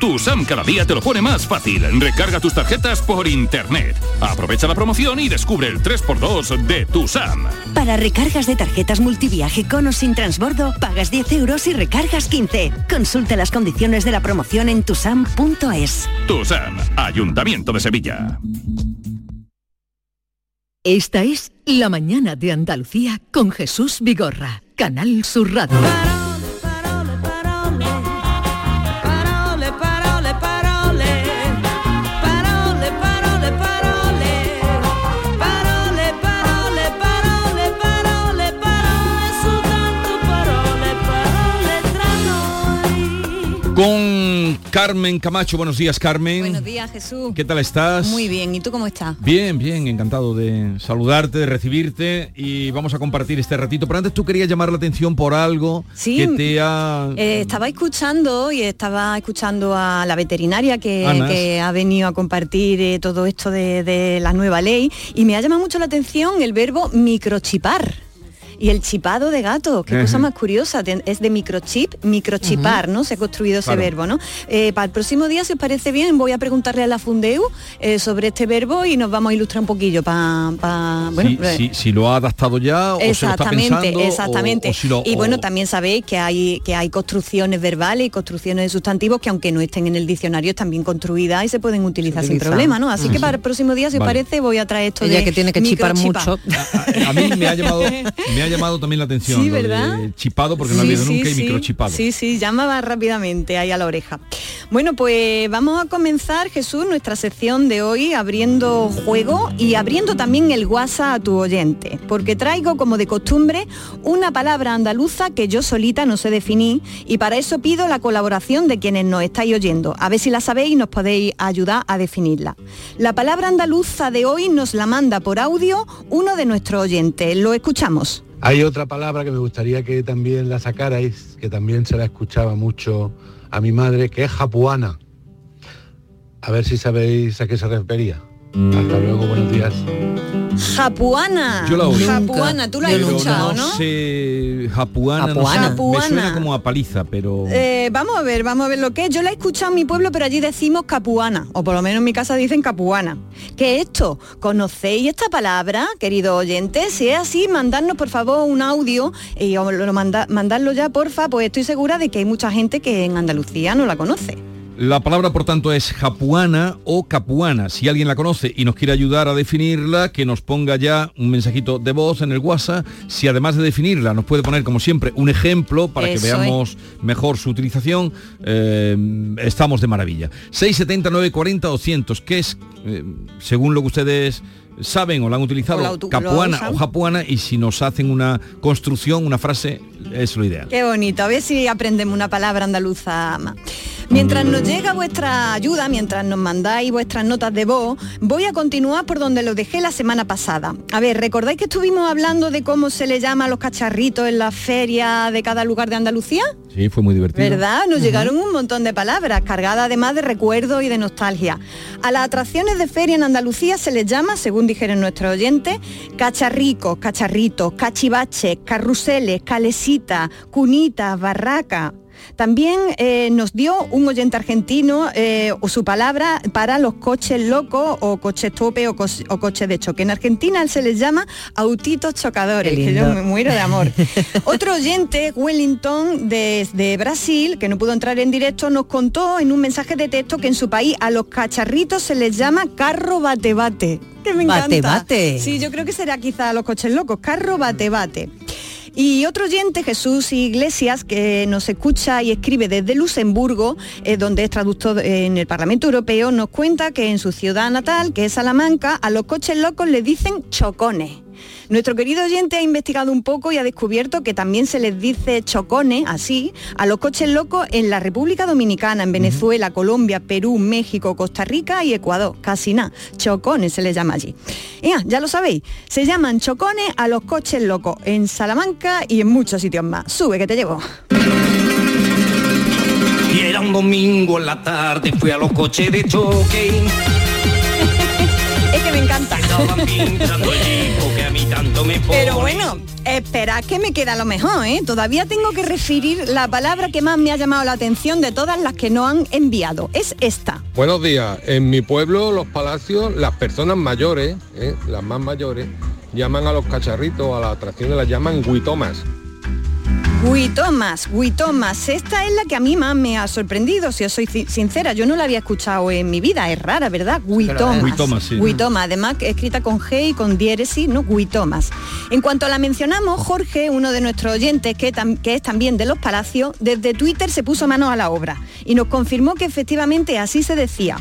Tu SAM cada día te lo pone más fácil. Recarga tus tarjetas por internet. Aprovecha la promoción y descubre el 3x2 de Tu SAM. Para recargas de tarjetas multiviaje con o sin transbordo, pagas 10 euros y recargas 15. Consulta las condiciones de la promoción en tusam.es. Tu SAM, Ayuntamiento de Sevilla. Esta es La mañana de Andalucía con Jesús Vigorra, Canal Sur Radio. Con Carmen Camacho, buenos días Carmen. Buenos días, Jesús. ¿Qué tal estás? Muy bien, ¿y tú cómo estás? Bien, bien, encantado de saludarte, de recibirte y vamos a compartir este ratito. Pero antes tú querías llamar la atención por algo Sí. que te ha... Eh, estaba escuchando y estaba escuchando a la veterinaria que, ha venido a compartir eh, todo esto de, de la nueva ley y me ha llamado mucho la atención el verbo microchipar. Y el chipado de gato, qué cosa más curiosa, es de microchip, microchipar, ¿no? Se ha construido ese Claro. verbo, ¿no? Eh, para el próximo día, si os parece bien, voy a preguntarle a la Fundeu eh, sobre este verbo y nos vamos a ilustrar un poquillo para... bueno, si, eh, si- si lo ha adaptado ya o se lo está Exactamente, pensando exactamente. o si lo- y o- bueno, también sabéis que hay que hay construcciones verbales y construcciones de sustantivos que aunque no estén en el diccionario están bien construidas y se pueden utilizar sin problema, ¿no? Así que para el próximo día, si os parece, voy a traer esto Ella de que tiene que chipar mucho. a mí me ha llamado me ha ha llamado también la atención. Sí, ¿verdad? chipado, porque no ha Sí, habido sí, nunca y microchipado. Sí, sí, llamaba rápidamente ahí a la oreja. Bueno, pues vamos a comenzar, Jesús, nuestra sección de hoy abriendo juego y abriendo también el WhatsApp a tu oyente, porque traigo como de costumbre una palabra andaluza que yo solita no sé definir y para eso pido la colaboración de quienes nos estáis oyendo. A ver si la sabéis y nos podéis ayudar a definirla. La palabra andaluza de hoy nos la manda por audio uno de nuestros oyentes. Lo escuchamos. Hay otra palabra que me gustaría que también la sacarais, que también se la escuchaba mucho a mi madre, que es japuana. A ver si sabéis a qué se refería. Hasta luego, buenos días. Japuana. Yo la oí. Japuana, tú la has escuchado, ¿no? sé, japuana, no sé. Japuana. me suena como a paliza, pero... Eh, vamos a ver, vamos a ver lo que es. Yo la he escuchado en mi pueblo, pero allí decimos capuana, o por lo menos en mi casa dicen capuana. ¿Qué es esto? ¿Conocéis esta palabra, querido oyente? Si es así, mandadnos por favor un audio y lo manda, mandadlo ya, porfa, pues estoy segura de que hay mucha gente que en Andalucía no la conoce. La palabra, por tanto, es japuana o capuana. Si alguien la conoce y nos quiere ayudar a definirla, que nos ponga ya un mensajito de voz en el WhatsApp. Si además de definirla nos puede poner, como siempre, un ejemplo para Eso que veamos mejor su utilización, eh, estamos de maravilla. 679 40 200, que es, eh, según lo que ustedes saben o la han utilizado, O la capuana o japuana, y si nos hacen una construcción, una frase, es lo ideal. Qué bonito, a ver si aprendemos una palabra andaluza más. Mientras nos llega vuestra ayuda, mientras nos mandáis vuestras notas de voz, voy a continuar por donde lo dejé la semana pasada. A ver, ¿recordáis que estuvimos hablando de cómo se le llama a los cacharritos en la feria de cada lugar de Andalucía? Sí, fue muy divertido. ¿Verdad? Nos llegaron un montón de palabras, cargadas además de recuerdos y de nostalgia. A las atracciones de feria en Andalucía se les llama, según dijeron nuestros oyentes, cacharricos, cacharritos, cachivaches, carruseles, calesitas, cunitas, barracas. También eh, nos dio un oyente argentino eh, su palabra para los coches locos o coches tope o, coches de choque. En Argentina se les llama autitos chocadores, que yo me muero de amor. Otro oyente, Wellington, desde Brasil, que no pudo entrar en directo, nos contó en un mensaje de texto que en su país a los cacharritos se les llama carro bate bate. Que me encanta. Bate. Sí, yo creo que será quizá los coches locos, carro bate bate. Y otro oyente, Jesús Iglesias, que nos escucha y escribe desde Luxemburgo, eh, donde es traductor en el Parlamento Europeo, nos cuenta que en su ciudad natal, que es Salamanca, a los coches locos le dicen chocones. Nuestro querido oyente ha investigado un poco y ha descubierto que también se les dice chocones, así, a los coches locos en la República Dominicana, en Venezuela, Colombia, Perú, México, Costa Rica y Ecuador. Casi nada. Chocones se les llama allí. Ea, ya lo sabéis. Se llaman chocones a los coches locos en Salamanca y en muchos sitios más. Sube que te llevo. Y era un domingo en la tarde, fui a los coches de choque. Me pone. Pero bueno, espera que me queda lo mejor, ¿eh? Todavía tengo que referir la palabra que más me ha llamado la atención de todas las que no han enviado. Es esta. Buenos días. En mi pueblo, los palacios, las personas mayores, ¿eh? las más mayores, llaman a los cacharritos, a las atracciones las llaman guitomas. Guitomas, Guitomas. Esta es la que a mí más me ha sorprendido, si os soy sincera. Yo no la había escuchado en mi vida, es rara, ¿verdad? Guitomas. Guitomas, sí. Guitoma, además escrita con G y con diéresis, ¿no? Guitomas. En cuanto la mencionamos, Jorge, uno de nuestros oyentes, que, que es también de los palacios, desde Twitter se puso manos a la obra y nos confirmó que efectivamente así se decía,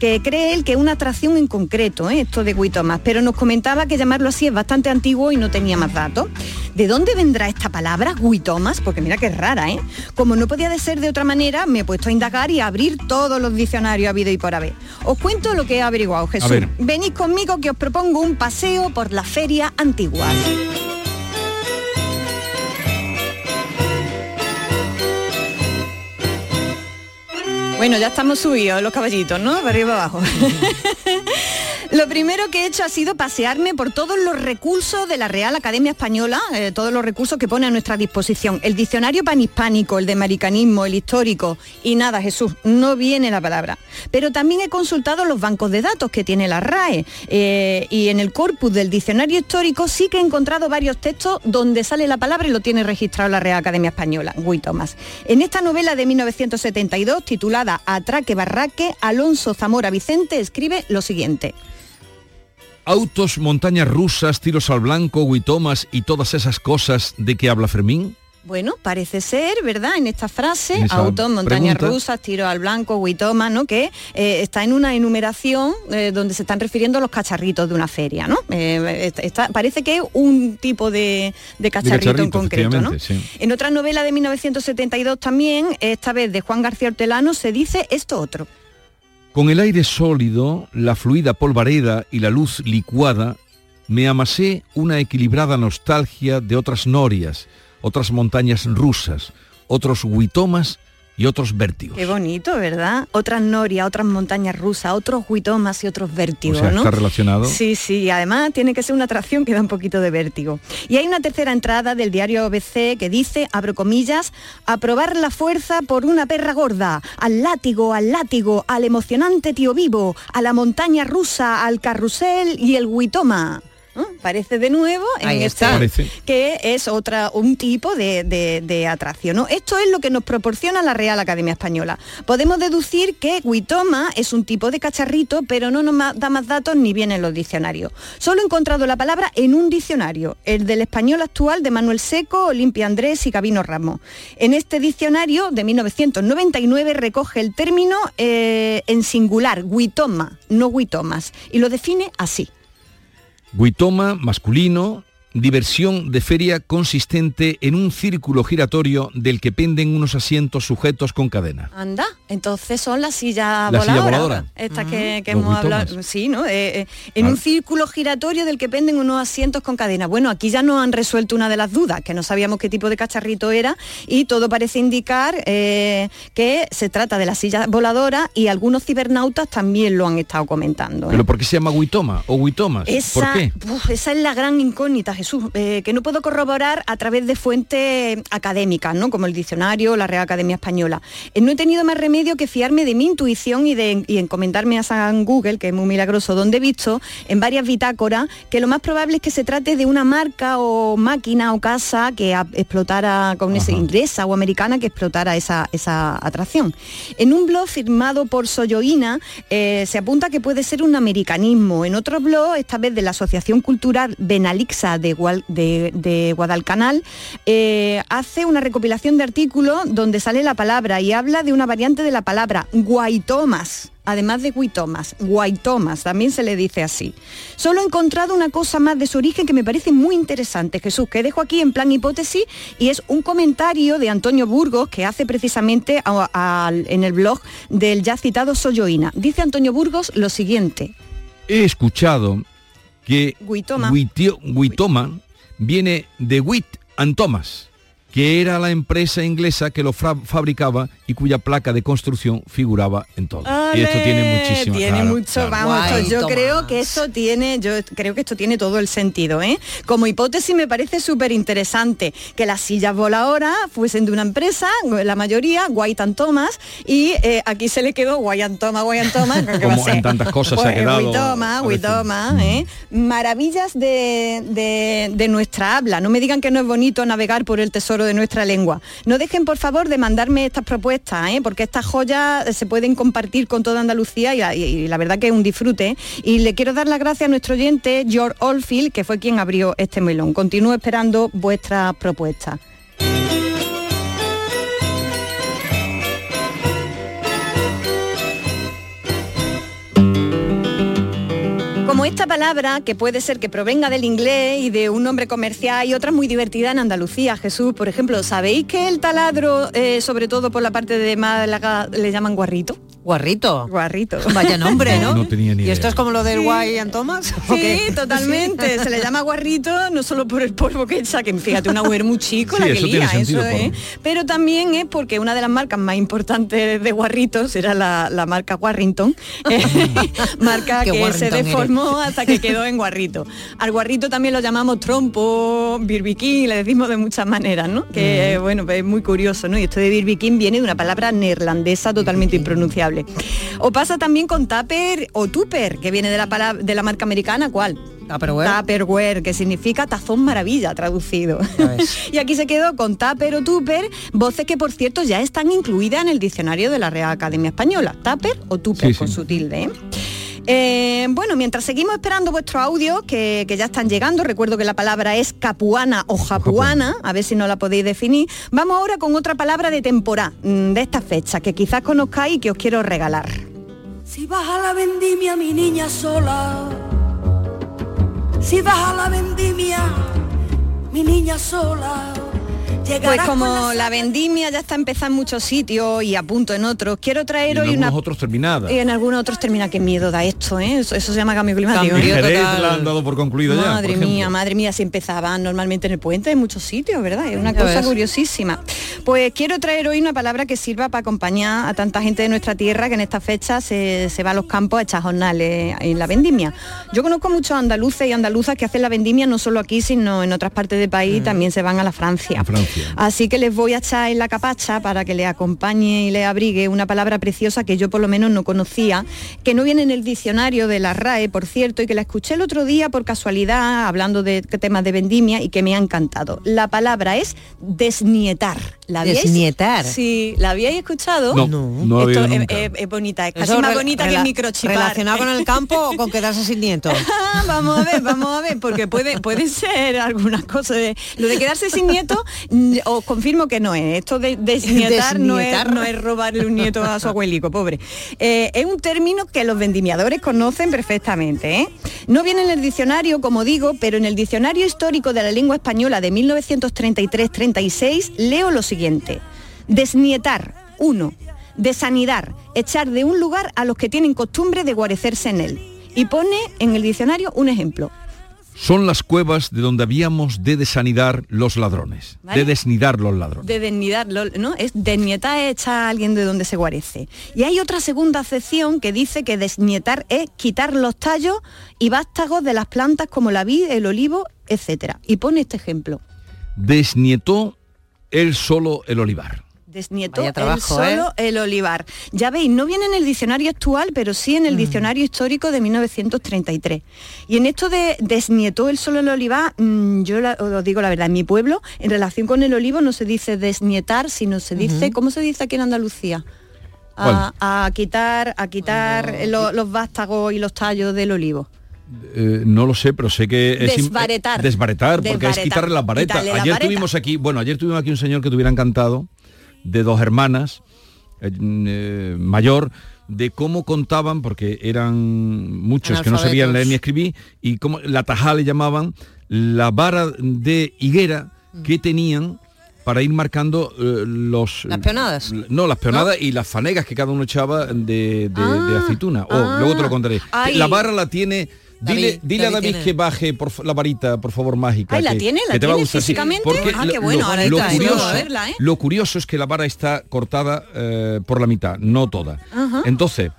que cree él que es una atracción en concreto, ¿eh? esto de Guitomas, pero nos comentaba que llamarlo así es bastante antiguo y no tenía más datos. ¿De dónde vendrá esta palabra, Guitomas? Porque mira que es rara, ¿eh? Como no podía de ser de otra manera, me he puesto a indagar y a abrir todos los diccionarios habido y por haber. Os cuento lo que he averiguado, Jesús. Venid conmigo que os propongo un paseo por la feria antigua. Bueno, ya estamos subidos los caballitos, ¿no? Para arriba abajo. Lo primero que he hecho ha sido pasearme por todos los recursos de la Real Academia Española, eh, todos los recursos que pone a nuestra disposición. El diccionario panhispánico, el de americanismo, el histórico. Y nada, Jesús, no viene la palabra. Pero también he consultado los bancos de datos que tiene la RAE. eh, y en el corpus del diccionario histórico sí que he encontrado varios textos donde sale la palabra y lo tiene registrado la Real Academia Española. Guy Tomás. En esta novela de 1972, titulada Atraque Barraque, Alonso Zamora Vicente escribe lo siguiente. Autos, montañas rusas, tiros al blanco, huitomas y todas esas cosas de que habla Fermín? Bueno, parece ser, ¿verdad? En esta frase, En autos, montañas pregunta. rusas, tiro al blanco, huitoma, ¿no? Que eh, está en una enumeración eh, donde se están refiriendo a los cacharritos de una feria, ¿no? Eh, está- parece que es un tipo de, de cacharrito, en cacharrito, concreto, ¿no? sí. En otra novela de 1972 también, esta vez de Juan García Hortelano, se dice esto otro. Con el aire sólido, la fluida polvareda y la luz licuada, me amasé una equilibrada nostalgia de otras norias, otras montañas rusas, otros huitomas y otros vértigos. Qué bonito, ¿verdad? Otras norias, otras montañas rusas, otros huitomas y otros O vértigos, sea, ¿no? está relacionado. Sí, sí, además tiene que ser una atracción que da un poquito de vértigo. Y hay una tercera entrada del diario ABC que dice, abro comillas, a probar la fuerza por una perra gorda, al látigo, al látigo, al emocionante tío vivo, a la montaña rusa, al carrusel y el huitoma. ¿No? Parece de nuevo en Ahí está. Que es otra un tipo de, de- de atracción. ¿no? Esto es lo que nos proporciona la Real Academia Española. Podemos deducir que Huitoma es un tipo de cacharrito, pero no nos da más datos ni viene en los diccionarios. Solo he encontrado la palabra en un diccionario, el del español actual de Manuel Seco, Olimpia Andrés y Gabino Ramos. En este diccionario de 1999 recoge el término eh, en singular, Huitoma, no Huitomas, y lo define así. Huitoma, masculino, diversión de feria consistente en un círculo giratorio del que penden unos asientos sujetos con cadena. Anda, entonces son las sillas La silla voladoras. voladora. Estas que, que Los hemos hablado. Sí, ¿no? Eh, eh, en un círculo giratorio del que penden unos asientos con cadena. Bueno, aquí ya nos han resuelto una de las dudas, que no sabíamos qué tipo de cacharrito era, y todo parece indicar eh, que se trata de la silla voladora y algunos cibernautas también lo han estado comentando. ¿Pero por qué se llama Huitoma o Huitomas? Esa, ¿Por qué? uf, esa es la gran incógnita, Jesús, eh, que no puedo corroborar a través de fuentes académicas, ¿no? como el diccionario, la Real Academia Española. Eh, no he tenido más remedio que fiarme de mi intuición y, de, y encomendarme a San Google, que es muy milagroso, donde he visto en varias bitácoras que lo más probable es que se trate de una marca o máquina o casa que a- explotara con esa inglesa o americana que explotara esa, esa atracción. En un blog firmado por Soyoína eh, se apunta que puede ser un americanismo. En otro blog, esta vez de la Asociación Cultural Benalixa de, De- Guadalcanal, eh, hace una recopilación de artículos donde sale la palabra y habla de una variante de la palabra guaitomas. Además de guitomas, guaitomas, también se le dice así. Solo he encontrado una cosa más de su origen que me parece muy interesante, Jesús, que dejo aquí en plan hipótesis y es un comentario de Antonio Burgos que hace precisamente en el blog del ya citado Soyoína. Dice Antonio Burgos lo siguiente. He escuchado que Huitoma. Huitio- Huitoma viene de Wit and Thomas, que era la empresa inglesa que lo fabricaba y cuya placa de construcción figuraba en todo. y esto tiene muchísimo. Tiene claro, mucho, claro. vamos, esto- Guay, yo Tomás. creo que esto tiene, yo creo que esto tiene todo el sentido, ¿eh? Como hipótesis me parece súper interesante que las sillas voladoras fuesen de una empresa, la mayoría, White and Thomas, y eh, aquí se le quedó White and Thomas, White and Thomas, ¿qué va a Como en tantas cosas se ha Pues, quedado, Huitoma, a veces. Huitoma, ¿eh? Maravillas de, de- de nuestra habla. No me digan que no es bonito navegar por el tesoro de nuestra lengua. No dejen, por favor, de mandarme estas propuestas, ¿eh? porque estas joyas eh, se pueden compartir con toda Andalucía y, y la verdad que es un disfrute. Y le quiero dar las gracias a nuestro oyente, George Oldfield, que fue quien abrió este melón. Continúo esperando vuestras propuestas. Como esta palabra, que puede ser que provenga del inglés y de un nombre comercial y otra muy divertida en Andalucía, Jesús, por ejemplo, ¿sabéis que el taladro, eh, sobre todo por la parte de Málaga, le llaman guarrito? Guarrito. Guarrito. Vaya nombre, ¿no? No tenía ni ¿Y esto es como lo del Sí. Guay and Thomas? ¿o Sí, totalmente. Se le llama guarrito no solo por el polvo que echa, que fíjate, una mujer muy chico Sí, la que eso tiene lía, sentido, eso, ¿eh? Pero también es porque una de las marcas más importantes de guarritos era la, la marca Warrington, eh, marca que se eres. deformó hasta que quedó en guarrito. Al guarrito también lo llamamos trompo, birbiquín, le decimos de muchas maneras, ¿no? Que bueno, pues es muy curioso, ¿no? Y esto de birbiquín viene de una palabra neerlandesa totalmente impronunciable. O pasa también con tupper o tupper, que viene de la palabra de la marca americana, ¿cuál? Tupperware. Tupperware, que significa tazón maravilla traducido. y aquí se quedó con tupper o tupper, voces que por cierto ya están incluidas en el diccionario de la Real Academia Española. Tupper o tupper Sí, con sí. su tilde. ¿eh? Eh, bueno, mientras seguimos esperando vuestros audios, que, que ya están llegando, recuerdo que la palabra es capuana o japuana, a ver si no la podéis definir, vamos ahora con otra palabra de temporada, mm, de esta fecha, que quizás conozcáis y que os quiero regalar. Si vas a la vendimia, mi niña sola. Si vas a la vendimia, mi niña sola. Pues como la vendimia ya está empezando en muchos sitios y a punto en otros, quiero Y traer en hoy una... algunos otros terminada. Y en algunos otros termina, qué miedo da esto, ¿eh? Eso, eso se llama cambio climático. La han dado por concluido ya. Madre por ejemplo. mía, madre mía, si empezaban normalmente en el puente en muchos sitios, ¿verdad? Es una Ya cosa ves. curiosísima. Pues quiero traer hoy una palabra que sirva para acompañar a tanta gente de nuestra tierra que en esta fecha se, se va a los campos a echar jornales en la vendimia. Yo conozco muchos andaluces y andaluzas que hacen la vendimia no solo aquí, sino en otras partes del Mm. país, también se van a la Francia. Así que les voy a echar en la capacha para que le acompañe y le abrigue una palabra preciosa que yo por lo menos no conocía, que no viene en el diccionario de la RAE, por cierto, y que la escuché el otro día por casualidad hablando de temas de vendimia y que me ha encantado. La palabra es desnietar. ¿La habíais- Desnietar. Sí, ¿la habíais escuchado? No, no Esto oído es, nunca. es- es bonita, es Eso casi más bonita que el microchipar. ¿Relacionado con el campo o con quedarse sin nietos? Vamos a ver, vamos a ver, porque puede, puede ser algunas cosas. de- lo de quedarse sin nieto, os confirmo que no es. Esto de desnietar, No, es, Desnietar. no es robarle un nieto a su abuelico, pobre. Eh, es un término que los vendimiadores conocen perfectamente. ¿eh? No viene en el diccionario, como digo, pero en el diccionario histórico de la lengua española de 1933-36 leo lo siguiente. Desnietar, uno. Desanidar, echar de un lugar a los que tienen costumbre de guarecerse en él. Y pone en el diccionario un ejemplo. Son las cuevas de donde habíamos de desanidar los ladrones. ¿Vale? De desnidar los ladrones. De desnidar, ¿no? Es desnietar es echar a alguien de donde se guarece. Y hay otra segunda acepción que dice que desnietar es quitar los tallos y vástagos de las plantas como la vid, el olivo, etcétera. Y pone este ejemplo. Desnietó él solo el olivar. Desnietó él trabajo, ¿eh? solo el olivar. Ya veis, no viene en el diccionario actual, pero sí en el diccionario histórico de 1933. Y en esto de desnietó él solo el olivar, mm, yo la- os digo la verdad, en mi pueblo, en relación con el olivo no se dice desnietar, sino se dice. ¿cómo se dice aquí en Andalucía? A, a quitar, a quitar lo- los vástagos y los tallos del olivo. Eh, no lo sé, pero sé que es im- Desbaretar. eh, desbaretar, porque es quitarle la vareta. Quitarle la ayer vareta. tuvimos aquí, bueno, ayer tuvimos aquí un señor que tuviera encantado de dos hermanas eh, eh, mayor de cómo contaban porque eran muchos que no sabían leer ni escribir y cómo la tajá le llamaban la vara de higuera que tenían para ir marcando eh, los Las peonadas. no las peonadas y las fanegas que cada uno echaba de, de- de aceituna oh, ah. luego te lo contaré Ay. la vara la tiene David, dile a David David tiene. que baje por la varita, por favor, mágica. Ay, ¿la que, tiene? ¿La que te va a tiene gustar, sí. físicamente? Porque Ah, lo- qué bueno, lo- ahora lo, está, curioso, a verla, ¿eh? lo curioso es que la vara está cortada eh, por la mitad, no toda. Ajá. Entonces,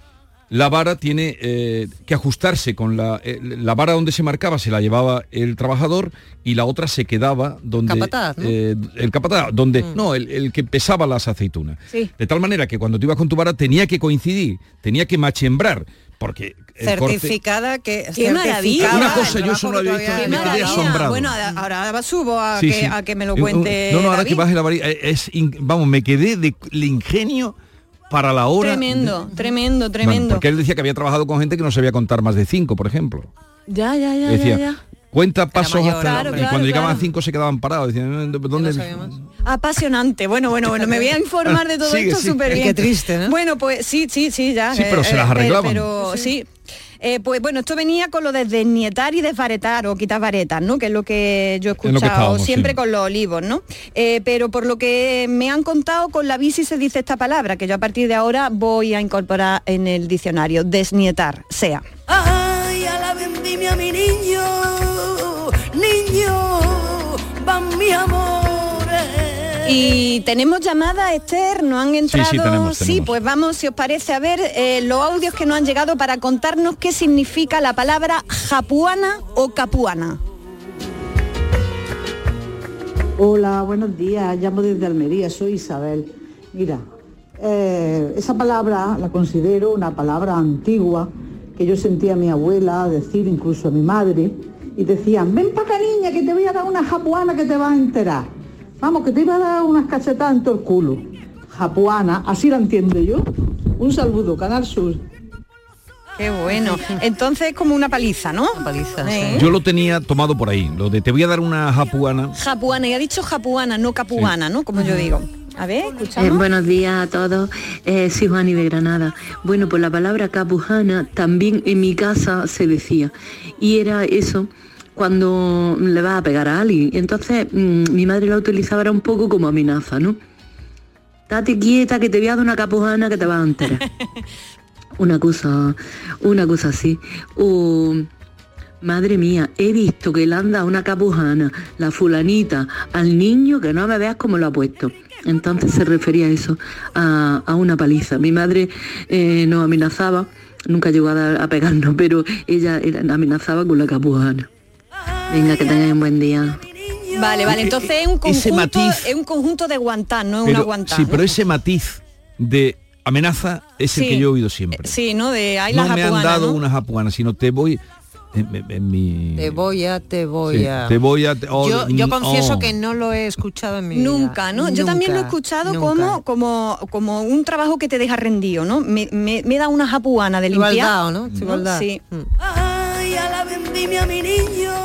la vara tiene eh, que ajustarse con la, eh, la vara donde se marcaba, se la llevaba el trabajador y la otra se quedaba donde... Capataz, ¿no? eh, el capataz, donde... No, el, el que pesaba las aceitunas. Sí. De tal manera que cuando tú ibas con tu vara tenía que coincidir, tenía que machembrar, porque el corte- certificada que Qué maravilla. Una cosa, yo eso no lo había visto, me quedé asombrado. Bueno, ahora subo a, Sí, que, sí. a que me lo Un- cuente. No, no, ahora David. que baje la varita, eh, es, in- vamos, me quedé de el ingenio para la hora. Tremendo, tremendo, Bueno, tremendo. porque él decía que había trabajado con gente que no sabía contar más de cinco, por ejemplo. Ya, ya, ya, decía, ya, ya. cuenta pasos mayor, hasta- claro, y claro, cuando llegaban a cinco se quedaban parados. Decían, ¿dónde? Apasionante. Bueno, bueno, bueno, me voy a informar de todo Sigue, esto súper bien. Qué triste, ¿no? Bueno, pues sí, sí, sí, ya. Sí, pero se las eh, arreglaban. Pero, sí. Eh, pues bueno, esto venía con lo de desnietar y desvaretar o quitar varetas, ¿no? Que es lo que yo he escuchado siempre sí. con los olivos, ¿no? Eh, pero por lo que me han contado, con la bici se dice esta palabra, que yo a partir de ahora voy a incorporar en el diccionario, desnietar, sea. Ay, a la vendimia, mi niño, niño, van mis amores. Y tenemos llamada, Esther, nos han entrado. sí, tenemos, Sí, tenemos. pues vamos, si os parece, a ver eh, los audios que nos han llegado para contarnos qué significa la palabra japuana o capuana. Hola, buenos días. Llamo desde Almería, soy Isabel. Mira, eh, esa palabra la considero una palabra antigua que yo sentía a mi abuela decir, incluso a mi madre, y decían, ven para acá niña, que te voy a dar una japuana que te vas a enterar. Vamos, que te iba a dar unas cachetadas en todo el culo. Japuana, así la entiendo yo. Un saludo, Canal Sur. Qué bueno. Entonces es como una paliza, ¿no? Una paliza, Yo lo tenía tomado por ahí, lo de te voy a dar una japuana. Japuana, y ha dicho japuana, no capuana, ¿no? Como yo digo. A ver, escuchamos. Eh, buenos días a todos, eh, soy Juani de Granada. Bueno, pues la palabra capujana también en mi casa se decía. Y era eso, cuando le vas a pegar a alguien. Entonces mm, mi madre la utilizaba era un poco como amenaza, ¿no? Date quieta que te voy a dar una capujana que te va a enterar. una cosa, una cosa así. O, madre mía, he visto que le anda una capujana, la fulanita, al niño que no me veas cómo lo ha puesto. Entonces se refería a eso, a, una paliza. Mi madre eh, nos amenazaba, nunca llegó a, pegarnos, pero ella amenazaba con la capujana. Venga, que tengáis un buen día. Vale, vale, entonces es un conjunto, es un conjunto de guantán, no es una guantán. Sí, pero ese matiz de amenaza es el que yo he oído siempre. Sí, ¿no? De hay no me han dado una japuana, sino te voy en, mi... Te voy a, te voy a... te voy a... yo, yo, confieso oh. que no lo he escuchado en mi vida. Nunca, ¿no? yo también lo he escuchado como, como, como un trabajo que te deja rendido, ¿no? Me, me, da una japuana de limpiar. Igualdad, ¿no? Igualdad. Sí. Mm.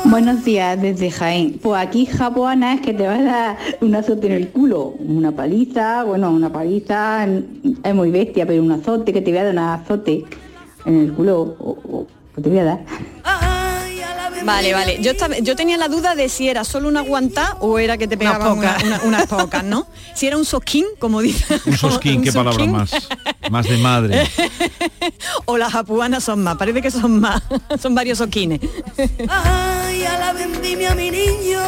Buenos días desde Jaén. Pues aquí japuana es que te va a dar un azote en el culo, una paliza, bueno, una paliza es muy bestia, pero un azote que te voy a dar un azote en el culo, o, te voy a dar. Vale, vale. Yo, yo tenía la duda de si era solo una guantá o era que te pegaban unas pocas, ¿no? Si era un sosquín, como dice. Un sosquín, qué palabra más. Más de madre. o las japuanas son más, parece que son más. son varios sosquines. Ay, a la vendimia, mi niño.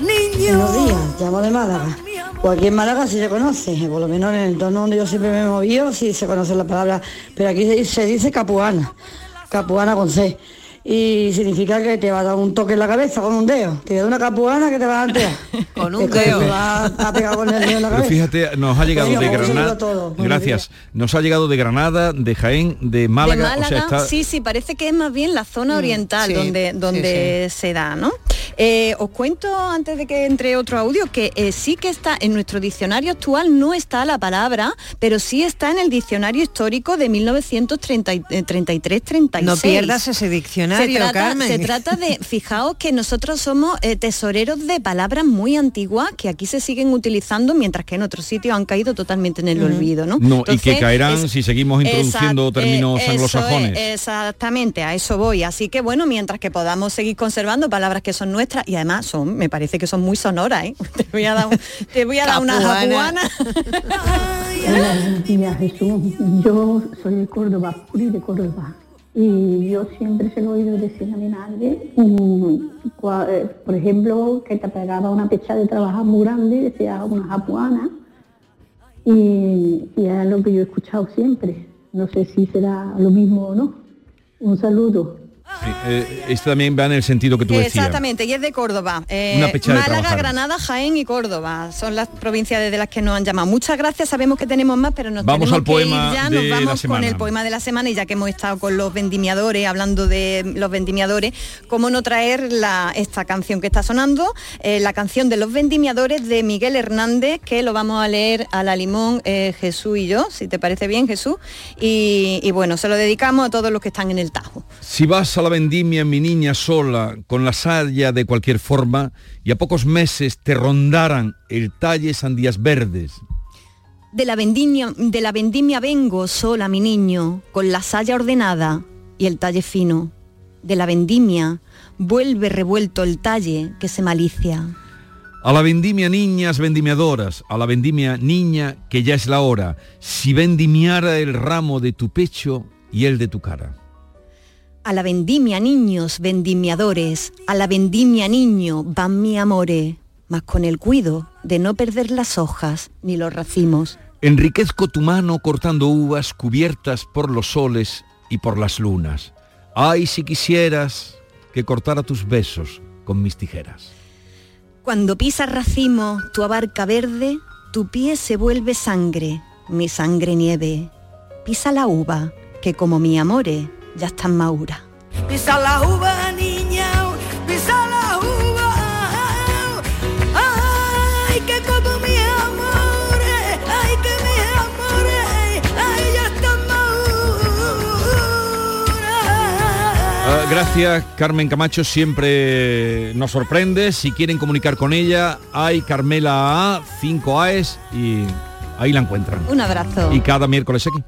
Niño. Buenos días, llamo de Málaga. Pues aquí en Málaga sí se conoce, por lo menos en el entorno donde yo siempre me he movido sí se conoce la palabra, pero aquí se dice capuana, capuana con C y significa que te va a dar un toque en la cabeza con un dedo. Te da una capuana que te va a dar con un dedo. Te va a pegar con el dedo en la cabeza. fíjate, nos ha llegado de Granada. Gracias. Nos ha llegado de Granada, de Jaén, de Málaga. Sí, sí, parece que es más bien la zona mm, oriental donde, donde se da, ¿no? Eh, os cuento antes de que entre otro audio que eh, sí que está en nuestro diccionario actual, no está la palabra, pero sí está en el diccionario histórico de 1933-36. No pierdas ese diccionario, se trata, Carmen. Se trata de, fijaos que nosotros somos eh, tesoreros de palabras muy antiguas que aquí se siguen utilizando, mientras que en otros sitios han caído totalmente en el olvido, ¿no? y que caerán si seguimos introduciendo términos anglosajones. exactamente, a eso voy. Así que bueno, mientras que podamos seguir conservando palabras que son nuestras, y además son, me parece que son muy sonoras, ¿eh? Te voy a dar, te voy a dar una japuana. Hola, Jesús. Yo soy de Córdoba, Puri de Córdoba. Y yo siempre se lo he oído decir a mi madre, mm, eh, por ejemplo, que te pegaba una pecha de trabajo muy grande, decía una japuana, y, y es lo que yo he escuchado siempre. No sé si será lo mismo o no. Un saludo. Eh, esto también va en el sentido que tú decías. Exactamente, y es de Córdoba. Eh, Málaga, Granada, Jaén y Córdoba. Son las provincias desde las que nos han llamado. Muchas gracias, sabemos que tenemos más, pero nos vamos al poema ya. Nos vamos con el poema de la semana y ya que hemos estado con los vendimiadores, hablando de los vendimiadores, ¿cómo no traer la, esta canción que está sonando? Eh, la canción de los vendimiadores de Miguel Hernández, que lo vamos a leer a la limón Jesús y yo, si te parece bien, Jesús. Y, y bueno, se lo dedicamos a todos los que están en el Tajo. Si vas a la vendimia, mi niña sola, con la saya de cualquier forma, y a pocos meses te rondaran el talle sandías verdes. De la vendimia, de la vendimia vengo sola, mi niño, con la saya ordenada y el talle fino. De la vendimia vuelve revuelto el talle que se malicia. A la vendimia niñas vendimiadoras, a la vendimia niña que ya es la hora, si vendimiara el ramo de tu pecho y el de tu cara. A la vendimia niños vendimiadores, a la vendimia niño van mi amore, mas con el cuido de no perder las hojas ni los racimos. Enriquezco tu mano cortando uvas cubiertas por los soles y por las lunas. Ay, si quisieras que cortara tus besos con mis tijeras. Cuando pisas racimo, tu abarca verde, tu pie se vuelve sangre, mi sangre nieve. Pisa la uva, que como mi amore, ya están maduras. Pisa la uva, niña, pisa la uva. Ay, que como mi amores, ay, que mi amores, ay, ya están maduras. Gracias, Carmen Camacho, siempre nos sorprende. Si quieren comunicar con ella, hay Carmela A, 5 AES y ahí la encuentran. Un abrazo. Y cada miércoles aquí.